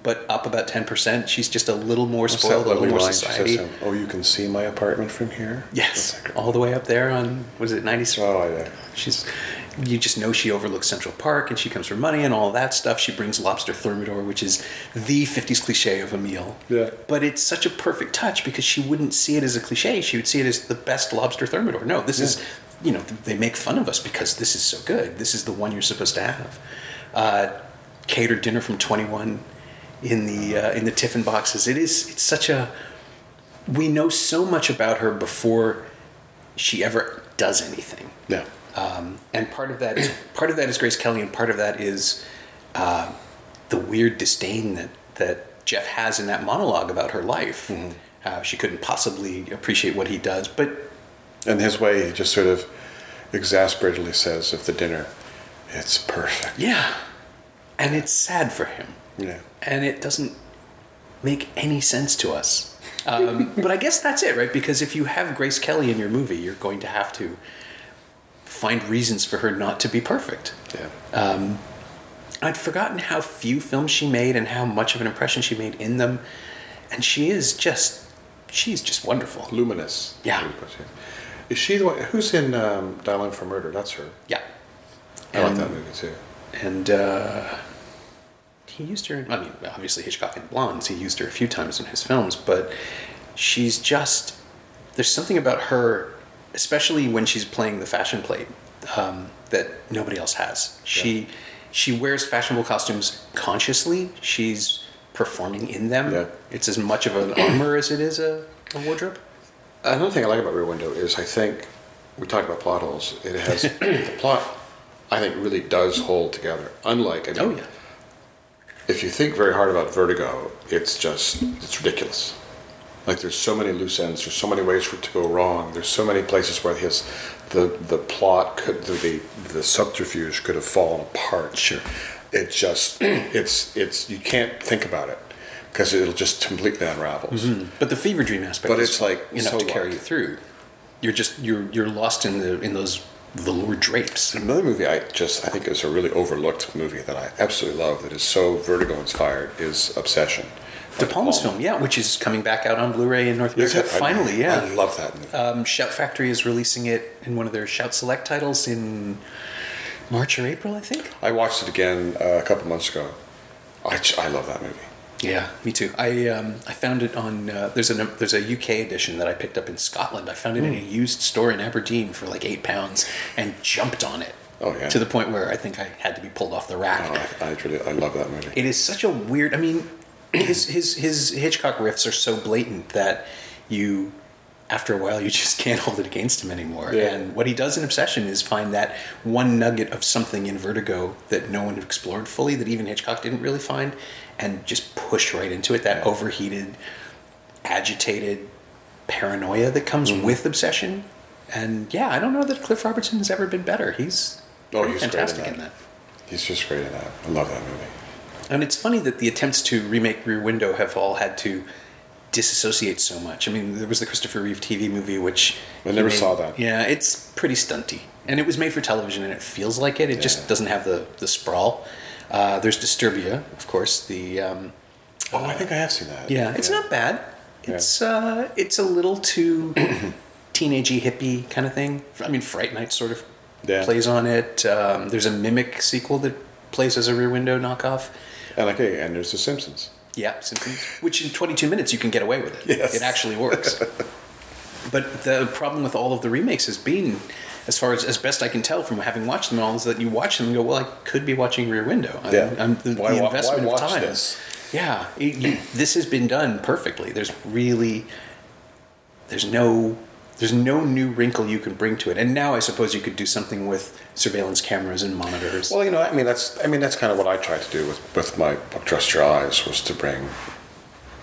Speaker 1: but up about ten percent. She's just a little more
Speaker 2: What's
Speaker 1: spoiled, a little more
Speaker 2: line
Speaker 1: society.
Speaker 2: says, "Oh, you can see my apartment from here."
Speaker 1: Yes, all the way up there on was it ninety?
Speaker 2: Oh, yeah.
Speaker 1: She's, you just know she overlooks Central Park and she comes for money and all that stuff. She brings lobster thermidor, which is the 50s cliche of a meal.
Speaker 2: Yeah.
Speaker 1: But it's such a perfect touch because she wouldn't see it as a cliche. She would see it as the best lobster thermidor. No, this is, you know, they make fun of us because this is so good. This is the one you're supposed to have. Uh, catered dinner from 21 in the uh, in the tiffin boxes. It is it's such a we know so much about her before she ever does anything.
Speaker 2: Yeah.
Speaker 1: Um, and part of that is part of that is Grace Kelly, and part of that is uh, the weird disdain that that Jeff has in that monologue about her life. How she couldn't possibly appreciate what he does, but
Speaker 2: In his way, he just sort of exasperatedly says of the dinner, "It's perfect."
Speaker 1: yeah, and it's sad for him,
Speaker 2: Yeah.
Speaker 1: and it doesn't make any sense to us. Um, but I guess that's it, right? Because if you have Grace Kelly in your movie, you're going to have to find reasons for her not to be perfect.
Speaker 2: Yeah.
Speaker 1: I'd forgotten how few films she made and how much of an impression she made in them. And she is just, she's just wonderful.
Speaker 2: Luminous.
Speaker 1: Yeah.
Speaker 2: Is she the one who's in um, Dial M for Murder? That's her.
Speaker 1: Yeah.
Speaker 2: I like
Speaker 1: And-
Speaker 2: that movie too.
Speaker 1: And uh, he used her, In, I mean, obviously Hitchcock and Blondes, he used her a few times in his films, but she's just, there's something about her, especially when she's playing the fashion plate, um, that nobody else has. She, she wears fashionable costumes consciously. She's performing in them.
Speaker 2: Yeah.
Speaker 1: It's as much of an armor as it is a, a wardrobe.
Speaker 2: Another thing I like about Rear Window is I think we talked about plot holes. It has the plot. I think really does hold together. Unlike I mean,
Speaker 1: Oh, yeah.
Speaker 2: if you think very hard about Vertigo, it's just it's ridiculous. Like there's so many loose ends. There's so many ways for it to go wrong. There's so many places where his the the plot could the the, the subterfuge could have fallen apart.
Speaker 1: Sure.
Speaker 2: It just it's it's you can't think about it because it'll just completely unravel.
Speaker 1: But the fever dream aspect
Speaker 2: But
Speaker 1: is
Speaker 2: it's like
Speaker 1: enough
Speaker 2: so
Speaker 1: to carry
Speaker 2: what?
Speaker 1: you through. You're just you're you're lost in the in those velour drapes.
Speaker 2: Another movie I just I think is a really overlooked movie that I absolutely love that is so Vertigo inspired is Obsession.
Speaker 1: De Palma's film, yeah, which is coming back out on Blu-ray in North America.
Speaker 2: it? I-
Speaker 1: Finally, yeah.
Speaker 2: I love that movie.
Speaker 1: Um, Shout Factory is releasing it in one of their Shout Select titles in March or April, I think.
Speaker 2: I watched it again uh, a couple months ago. I, I love that movie.
Speaker 1: Yeah, me too. I um, I found it on uh, there's a there's a UK edition that I picked up in Scotland. I found it in a used store in Aberdeen for like eight pounds and jumped on it.
Speaker 2: Oh, yeah.
Speaker 1: To the point where I think I had to be pulled off the rack.
Speaker 2: Oh, I, I really I love that movie.
Speaker 1: it is such a weird. I mean, his his his Hitchcock riffs are so blatant that you, after a while, you just can't hold it against him anymore.
Speaker 2: Yeah.
Speaker 1: And what he does in Obsession is find that one nugget of something in Vertigo that no one explored fully, that even Hitchcock didn't really find, and just push right into it. That overheated, agitated paranoia that comes
Speaker 2: Mm-hmm.
Speaker 1: with Obsession. And yeah, I don't know that Cliff Robertson has ever been better. He's
Speaker 2: Oh, he's great in
Speaker 1: fantastic
Speaker 2: that.
Speaker 1: in that.
Speaker 2: He's just great in that. I love that movie.
Speaker 1: And it's funny that the attempts to remake Rear Window have all had to disassociate so much. I mean, there was the Christopher Reeve TV movie, which
Speaker 2: I never
Speaker 1: he
Speaker 2: saw that.
Speaker 1: Yeah, it's pretty stunty, and it was made for television, and it feels like it. It
Speaker 2: Yeah.
Speaker 1: just doesn't have the the sprawl. Uh, there's Disturbia, of course. The um,
Speaker 2: Oh, I think I have seen that.
Speaker 1: yeah, it's not bad. It's uh, it's a little too teenagey hippie kind of thing. I mean, Fright Night sort of
Speaker 2: Yeah.
Speaker 1: plays on it. Um, there's a Mimic sequel that plays as a Rear Window knockoff.
Speaker 2: And like, hey, and there's The Simpsons.
Speaker 1: Yeah, Simpsons. Which in 22 minutes you can get away with it.
Speaker 2: Yes.
Speaker 1: It actually works. but the problem with all of the remakes has been, as far as as best I can tell from having watched them all, is that you watch them and go, well, I could be watching Rear Window. I-
Speaker 2: Yeah.
Speaker 1: I'm, the,
Speaker 2: Why
Speaker 1: the investment
Speaker 2: why
Speaker 1: of
Speaker 2: watch
Speaker 1: time.
Speaker 2: this?
Speaker 1: Yeah, you- you- this has been done perfectly. There's really, there's no, there's no new wrinkle you can bring to it. And now I suppose you could do something with surveillance cameras and monitors.
Speaker 2: Well, you know, I mean, that's I mean, that's kind of what I tried to do with with my book Trust Your Eyes was to bring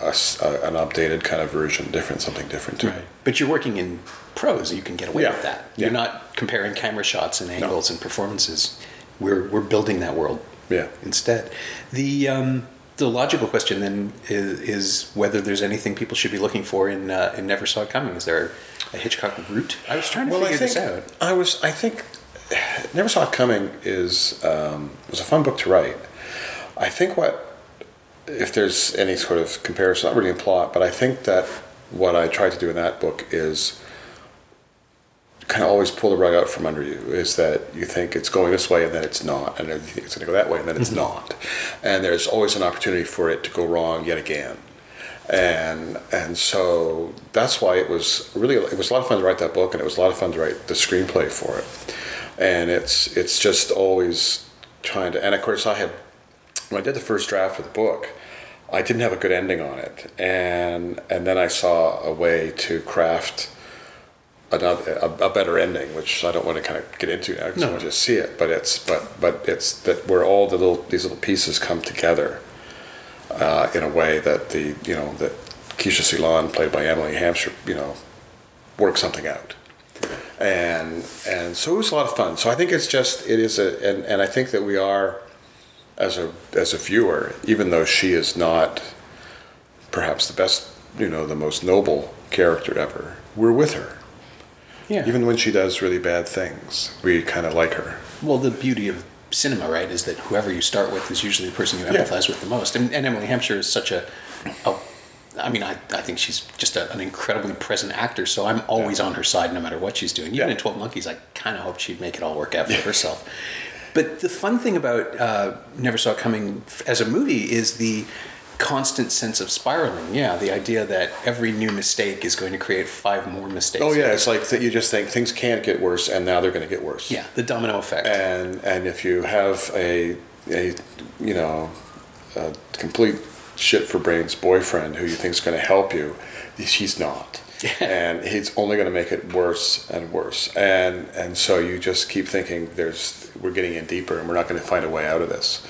Speaker 2: us a, an updated kind of version, different, something different to it.
Speaker 1: But you're working in prose, you can get away
Speaker 2: Yeah.
Speaker 1: with that. You're not comparing camera shots and angles and performances. We're we're building that world.
Speaker 2: Yeah.
Speaker 1: Instead, the um, the logical question then is, is whether there's anything people should be looking for in uh, in Never Saw It Coming. Is there a Hitchcock route? I was trying to
Speaker 2: Well, I
Speaker 1: figure
Speaker 2: think
Speaker 1: this out.
Speaker 2: I was. I think Never Saw It Coming is um, was a fun book to write. I think what if there's any sort of comparison, not really in plot, but I think that what I tried to do in that book is kind of always pull the rug out from under you. Is that you think it's going this way and then it's not, and then you think it's going to go that way and then it's mm-hmm. not, and there's always an opportunity for it to go wrong yet again. And and so that's why it was really it was a lot of fun to write that book and it was a lot of fun to write the screenplay for it. And it's it's just always trying to and of course I had when I did the first draft of the book I didn't have a good ending on it and and then I saw a way to craft another a, a better ending which I don't want to kind of get into now because I
Speaker 1: No.
Speaker 2: want you to see it but it's but but it's that where all the little these little pieces come together uh, in a way that the you know that Keisha Ceylon, played by Emily Hampshire, you know, works something out, and and so it was a lot of fun. So I think it's just it is a and, and I think that we are as a as a viewer, even though she is not perhaps the best, you know, the most noble character ever, we're with her.
Speaker 1: Yeah.
Speaker 2: Even when she does really bad things, we kind of like her.
Speaker 1: well, the beauty of cinema, right, is that whoever you start with is usually the person you
Speaker 2: Yeah.
Speaker 1: empathize with the most. And, and Emily Hampshire is such a, a I mean, I, I think she's just a, an incredibly present actor, so I'm always on her side no matter what she's doing. Even
Speaker 2: Yeah.
Speaker 1: in 12 Monkeys, I kind of hoped she'd make it all work out for herself. But the fun thing about uh, Never Saw It Coming as a movie is the constant sense of spiraling. Yeah, the idea that every new mistake is going to create five more mistakes.
Speaker 2: Oh yeah, it's like that you just think things can't get worse, and now they're going to get worse.
Speaker 1: Yeah, the domino effect.
Speaker 2: and and if you have a a you know a complete shit for brains boyfriend who you think is going to help you, he's not. and he's only going to make it worse and worse, and and so you just keep thinking there's we're getting in deeper and we're not going to find a way out of this,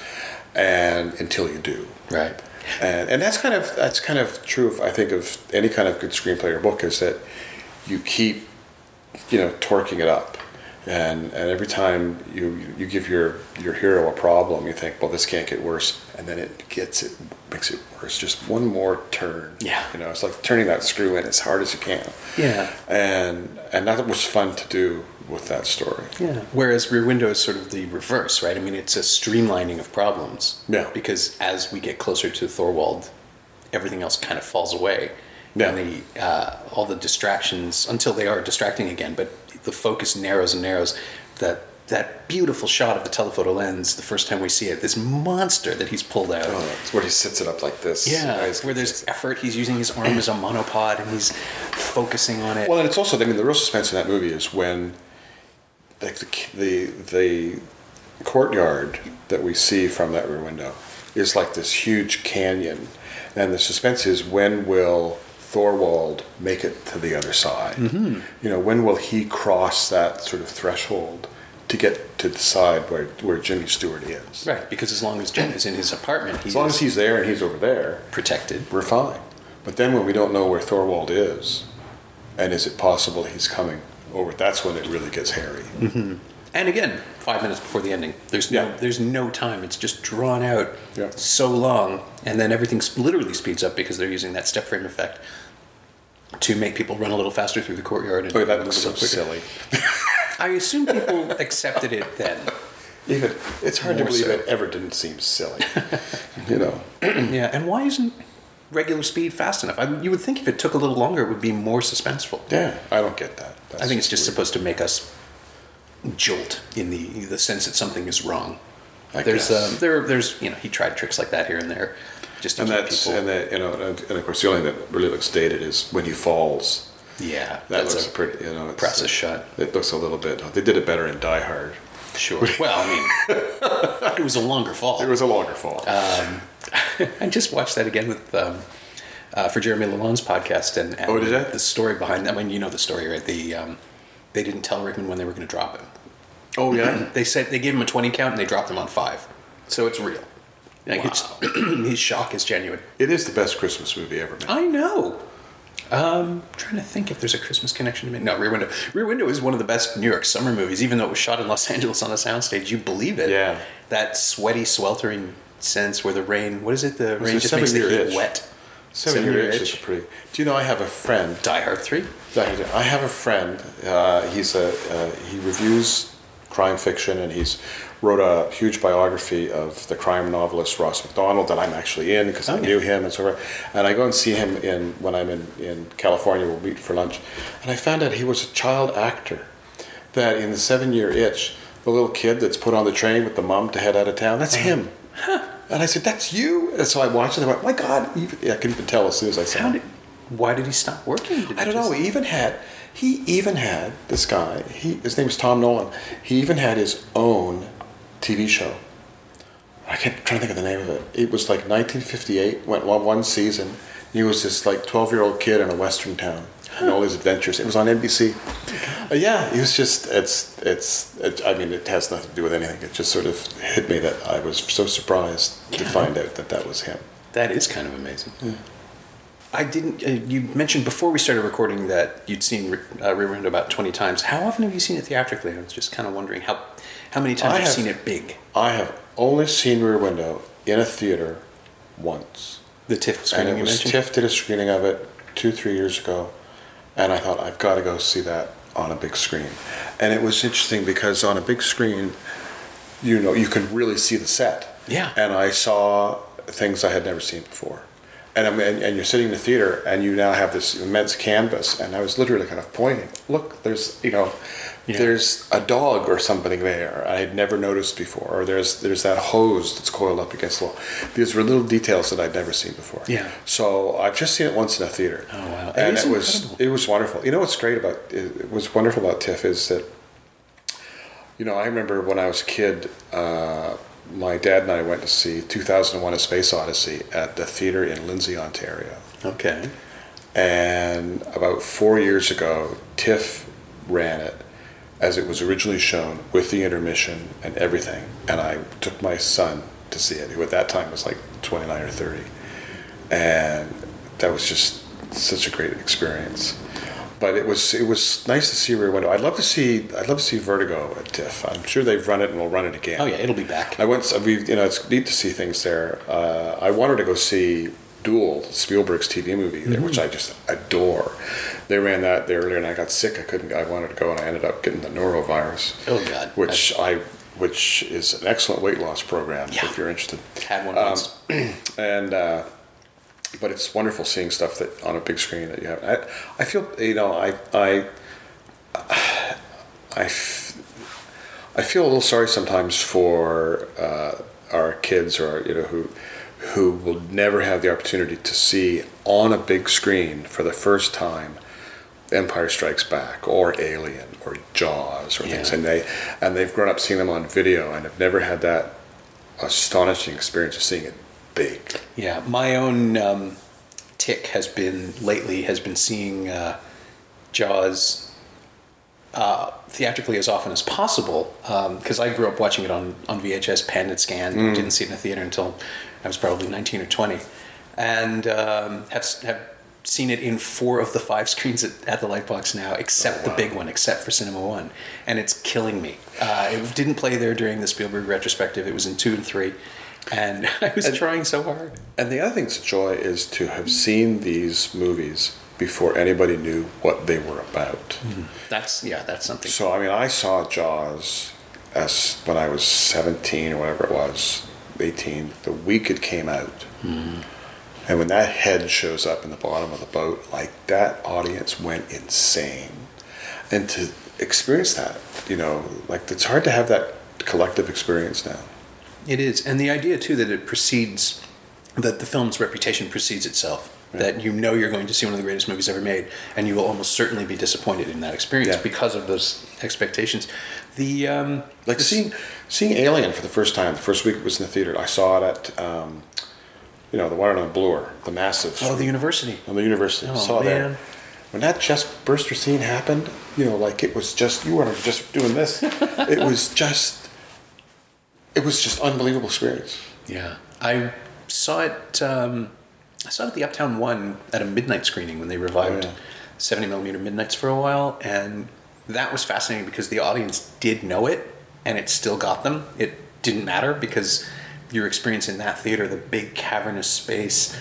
Speaker 2: and until you do,
Speaker 1: right.
Speaker 2: and and that's kind of that's kind of true. Of, I think of any kind of good screenplay or book is that you keep you know torquing it up, and and every time you you give your your hero a problem, you think, well, this can't get worse, and then it gets it makes it worse. Just one more turn.
Speaker 1: Yeah.
Speaker 2: you know, it's like turning that screw in as hard as you can.
Speaker 1: Yeah.
Speaker 2: and and that was fun to do with that story.
Speaker 1: Yeah. Whereas Rear Window is sort of the reverse, right? I mean, it's a streamlining of problems.
Speaker 2: Yeah.
Speaker 1: Because as we get closer to Thorwald, everything else kind of falls away.
Speaker 2: Yeah.
Speaker 1: And the, uh, all the distractions, until they are distracting again, but the focus narrows and narrows. That that beautiful shot of the telephoto lens, the first time we see it, this monster that he's pulled out.
Speaker 2: Oh, it's where he sits it up like this.
Speaker 1: Yeah, where there's effort. He's using his arm as a monopod, and he's focusing on it.
Speaker 2: Well, and it's also, I mean, the real suspense in that movie is when, like, the the, the courtyard that we see from that rear window is like this huge canyon, and the suspense is when will Thorwald make it to the other side? Mm-hmm. You know, when will he cross that sort of threshold to get to the side where where Jimmy Stewart is?
Speaker 1: right, because as long as Jeff is in his apartment, he's
Speaker 2: As long as he's there and he's over there,
Speaker 1: protected.
Speaker 2: we're fine. But then when we don't know where Thorwald is, and is it possible he's coming over, that's when it really gets hairy.
Speaker 1: And again, five minutes before the ending. There's no,
Speaker 2: Yeah.
Speaker 1: there's no time. It's just drawn out
Speaker 2: Yeah.
Speaker 1: so long, and then everything literally speeds up because they're using that step frame effect to make people run a little faster through the courtyard. And
Speaker 2: Oh, that looks so silly.
Speaker 1: I assume people accepted it then.
Speaker 2: Even it's hard to believe
Speaker 1: so.
Speaker 2: it ever didn't seem silly. you know,
Speaker 1: Yeah, and why isn't regular speed fast enough? I, you would think if it took a little longer, it would be more suspenseful.
Speaker 2: yeah, I don't get that. That's
Speaker 1: I think it's just
Speaker 2: weird.
Speaker 1: supposed to make us jolt in the the sense that something is wrong.
Speaker 2: I
Speaker 1: there's um, there there's you know he tried tricks like that here and there, just to
Speaker 2: and
Speaker 1: keep
Speaker 2: that's
Speaker 1: people.
Speaker 2: and that you know, and, and of course the only thing that really looks dated is when he falls.
Speaker 1: yeah,
Speaker 2: That
Speaker 1: that's
Speaker 2: looks
Speaker 1: a
Speaker 2: pretty, you know, it's,
Speaker 1: process shot.
Speaker 2: It looks a little bit. They did it better in Die Hard.
Speaker 1: Sure. Well, I mean, it was a longer fall.
Speaker 2: It was a longer fall.
Speaker 1: Uh, I just watched that again with um, uh, for Jeremy Lalonde's podcast, and, and
Speaker 2: Oh, did you?
Speaker 1: the story behind that. I mean, you know the story, right? The um, they didn't tell Rickman when they were going to drop him.
Speaker 2: Oh yeah,
Speaker 1: They said they gave him a twenty count, and they dropped him on five. So it's real. Like it's, his shock is genuine.
Speaker 2: it is the best Christmas movie ever made.
Speaker 1: I know. Um, trying to think if there's a Christmas connection to me. No, Rear Window. Rear Window is one of the best New York summer movies, even though it was shot in Los Angeles on a soundstage. You believe it?
Speaker 2: Yeah.
Speaker 1: That sweaty, sweltering sense where the rain. What is it? The rain
Speaker 2: a
Speaker 1: just makes the heat
Speaker 2: itch.
Speaker 1: wet.
Speaker 2: Seven
Speaker 1: Seven-Year
Speaker 2: Itch
Speaker 1: Itch.
Speaker 2: is pretty. Do you know I have a friend?
Speaker 1: Die Hard Three.
Speaker 2: I have a friend. Uh, he's a uh, he reviews crime fiction, and he's wrote a huge biography of the crime novelist Ross Macdonald that I'm actually in because I
Speaker 1: Oh,
Speaker 2: knew him and so forth. And I go and see him in when I'm in in California. We'll meet for lunch, and I found out he was a child actor. That in the Seven Year Itch, the little kid that's put on the train with the mom to head out of town, that's uh-huh. him. And I said, "That's you." And so I watched it. And I went, "My God!" Even, I could even tell as soon as I saw
Speaker 1: How did? Why did he stop working? Did
Speaker 2: I don't
Speaker 1: just-
Speaker 2: know. He even had he even had this guy. He his name is Tom Nolan. He even had his own TV show. I can't trying to think of the name of it. It was like 1958. Went one one season. He was this like 12 year old kid in a western town and all his adventures. It was on NBC. Uh, yeah, he was just it's it's. It, I mean, it has nothing to do with anything. It just sort of hit me that I was so surprised to find out that that was him.
Speaker 1: That is kind of amazing. I didn't. Uh, you mentioned before we started recording that you'd seen uh, Rear Window about twenty times. How often have you seen it theatrically? I was just kind of wondering how how many times
Speaker 2: I
Speaker 1: you've
Speaker 2: have-
Speaker 1: seen it big.
Speaker 2: I have only seen Rear Window in a theater once.
Speaker 1: The TIFF
Speaker 2: and
Speaker 1: screening
Speaker 2: it
Speaker 1: you
Speaker 2: was. TIFF did a screening of it two, three years ago, and I thought I've got to go see that on a big screen. And it was interesting because on a big screen, you know, you can really see the set.
Speaker 1: Yeah.
Speaker 2: And I saw things I had never seen before. And, I'm, and, and you're sitting in the theater, and you now have this immense canvas, and I was literally kind of pointing. Look, there's you know,
Speaker 1: Yeah.
Speaker 2: there's a dog or something there I had never noticed before, or there's there's that hose that's coiled up against the wall. These were little details that I'd never seen before.
Speaker 1: Yeah.
Speaker 2: So I've just seen it once in a theater.
Speaker 1: Oh, wow. It
Speaker 2: And it, was it was wonderful. You know what's great about it, it was wonderful about TIFF is that you know I remember when I was a kid, uh, my dad and I went to see 2001: A Space Odyssey at the theater in Lindsay, Ontario.
Speaker 1: Okay.
Speaker 2: And about four years ago, TIFF ran it as it was originally shown with the intermission and everything. And I took my son to see it, who at that time was like 29 or 30. And that was just such a great experience. But it was it was nice to see Rear Window. I'd love to see I'd love to see Vertigo at TIFF. I'm sure they've run it and will run it again.
Speaker 1: Oh yeah, it'll be back.
Speaker 2: I went. We, you know, it's neat to see things there. Uh, I wanted to go see Duel, Spielberg's TV movie, there, which I just adore. They ran that there earlier, and I got sick. I couldn't. I wanted to go, and I ended up getting the norovirus.
Speaker 1: Oh, God.
Speaker 2: Which I, which is an excellent weight loss program
Speaker 1: Yeah.
Speaker 2: if you're interested.
Speaker 1: Had one
Speaker 2: Um,
Speaker 1: once.
Speaker 2: and uh, but it's wonderful seeing stuff that on a big screen that you have. I, I feel you know I I I, f- I feel a little sorry sometimes for uh, our kids or you know who who will never have the opportunity to see on a big screen for the first time Empire Strikes Back or Alien or Jaws or things,
Speaker 1: Yeah.
Speaker 2: and they and they've grown up seeing them on video and have never had that astonishing experience of seeing it big.
Speaker 1: Yeah, my own um, tick has been lately has been seeing uh, Jaws uh, theatrically as often as possible because I grew up watching it on, on VHS, panned and scanned.
Speaker 2: Mm.
Speaker 1: Didn't see it in the theater until I was probably nineteen or twenty, and um, have have seen it in four of the five screens at, at the Lightbox now, except
Speaker 2: Oh, wow.
Speaker 1: the big one, except for Cinema One, and it's killing me. Uh, it didn't play there during the Spielberg retrospective. It was in two and three, and I was trying so hard.
Speaker 2: And the other thing that's a joy is to have seen these movies before anybody knew what they were about. Mm-hmm.
Speaker 1: That's yeah, that's something.
Speaker 2: So I mean, I saw Jaws as when I was seventeen or whatever it was, eighteen, the week it came out. Mm-hmm. And when that head shows up in the bottom of the boat, like that audience went insane. And to experience that, you know, like it's hard to have that collective experience now.
Speaker 1: It is, and the idea too that it precedes, that the film's reputation precedes itself. That you know you're going to see one of the greatest movies ever made, and you will almost certainly be disappointed in that experience
Speaker 2: Yeah.
Speaker 1: because of those expectations. The um,
Speaker 2: Like
Speaker 1: the-
Speaker 2: seeing seeing Alien for the first time. The first week it was in the theater. I saw it at, um, you know, the one on Bloor, the massive.
Speaker 1: oh the university.
Speaker 2: on the university.
Speaker 1: Oh,
Speaker 2: saw
Speaker 1: man.
Speaker 2: there. When that chest burster scene happened, you know, like it was just you weren't just doing this. it was just, it was just unbelievable experience.
Speaker 1: Yeah, I saw it. Um, I saw it at the Uptown One at a midnight screening when they revived
Speaker 2: Oh, yeah.
Speaker 1: seventy millimeter midnights for a while, and that was fascinating because the audience did know it, and it still got them. It didn't matter because your experience in that theater, the big cavernous space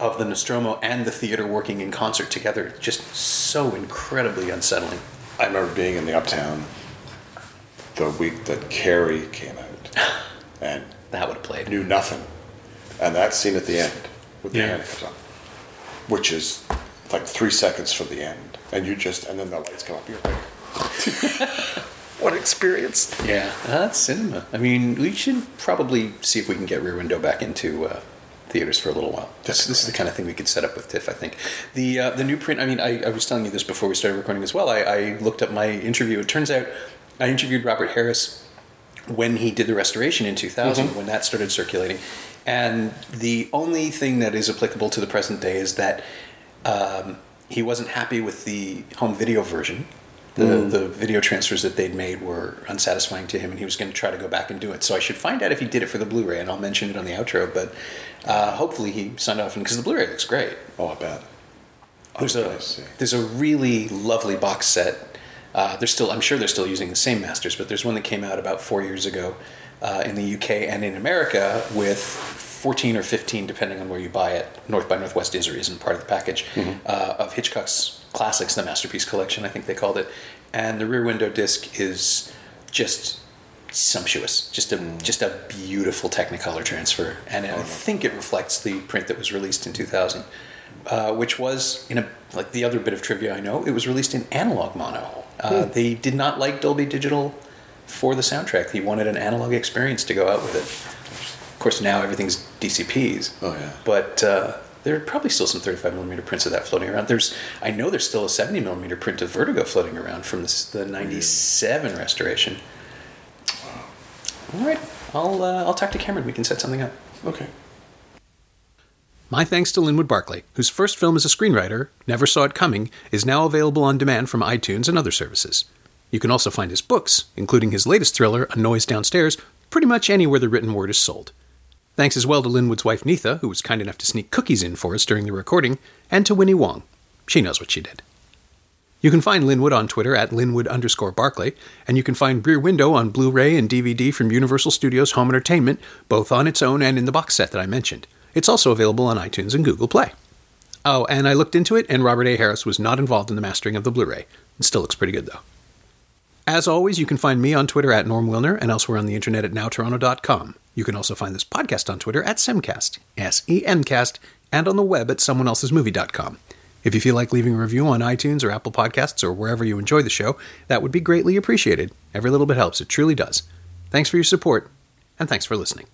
Speaker 1: of the Nostromo and the theater working in concert together, just so incredibly unsettling.
Speaker 2: I remember being in the Uptown the week that Carrie came out, and
Speaker 1: That would have played.
Speaker 2: knew nothing, and that scene at the end with the
Speaker 1: Yeah.
Speaker 2: hand comes up, which is like three seconds from the end, and you just and then the lights come up. You're like, what experience!
Speaker 1: Yeah, that's cinema. I mean, we should probably see if we can get Rear Window back into uh, theaters for a little while. This, this is the kind of thing we could set up with TIFF, I think. The uh, the new print. I mean, I, I was telling you this before we started recording as well. I, I looked up my interview. It turns out I interviewed Robert Harris when he did the restoration in 2000 when that started circulating and the only thing that is applicable to the present day is that um, he wasn't happy with the home video version the, the video transfers that they'd made were unsatisfying to him and he was going to try to go back and do it so i should find out if he did it for the blu-ray and i'll mention it on the outro but uh, hopefully he signed off because the blu-ray looks great
Speaker 2: Oh, I bet.
Speaker 1: there's
Speaker 2: Okay,
Speaker 1: a
Speaker 2: I see.
Speaker 1: there's a really lovely box set. Uh, they're still I'm sure they're still using the same masters, but there's one that came out about four years ago uh, in the UK and in America with 14 or 15, depending on where you buy it. North by Northwest is or isn't part of the package uh, of Hitchcock's classics, the masterpiece collection, I think they called it. And the Rear Window disc is just sumptuous, just a just a beautiful Technicolor transfer, and I think it reflects the print that was released in 2000 uh, which was in a like the other bit of trivia I know, it was released in analog mono. Uh, They did not like Dolby Digital for the soundtrack. He wanted an analog experience to go out with it. Of course, now everything's DCPs.
Speaker 2: Oh, yeah.
Speaker 1: But uh, there are probably still some 35 millimeter prints of that floating around. There's, I know there's still a 70 millimeter print of Vertigo floating around from this, the '97 restoration. Wow. All right, I'll uh, I'll talk to Cameron. We can set something up.
Speaker 2: Okay.
Speaker 1: My thanks to Linwood Barclay, whose first film as a screenwriter, Never Saw It Coming, is now available on demand from iTunes and other services. You can also find his books, including his latest thriller, A Noise Downstairs, pretty much anywhere the written word is sold. Thanks as well to Linwood's wife Neetha, who was kind enough to sneak cookies in for us during the recording, and to Winnie Wong. She knows what she did. You can find Linwood on Twitter at Linwood underscore Barclay, and you can find Rear Window on Blu ray and DVD from Universal Studios Home Entertainment, both on its own and in the box set that I mentioned. It's also available on iTunes and Google Play. Oh, and I looked into it, and Robert A. Harris was not involved in the mastering of the Blu ray. It still looks pretty good, though. As always, you can find me on Twitter at Norm Wilner and elsewhere on the internet at nowtoronto.com. You can also find this podcast on Twitter at Semcast, S E M cast, and on the web at someoneelsesmovie.com. If you feel like leaving a review on iTunes or Apple Podcasts or wherever you enjoy the show, that would be greatly appreciated. Every little bit helps, it truly does. Thanks for your support, and thanks for listening.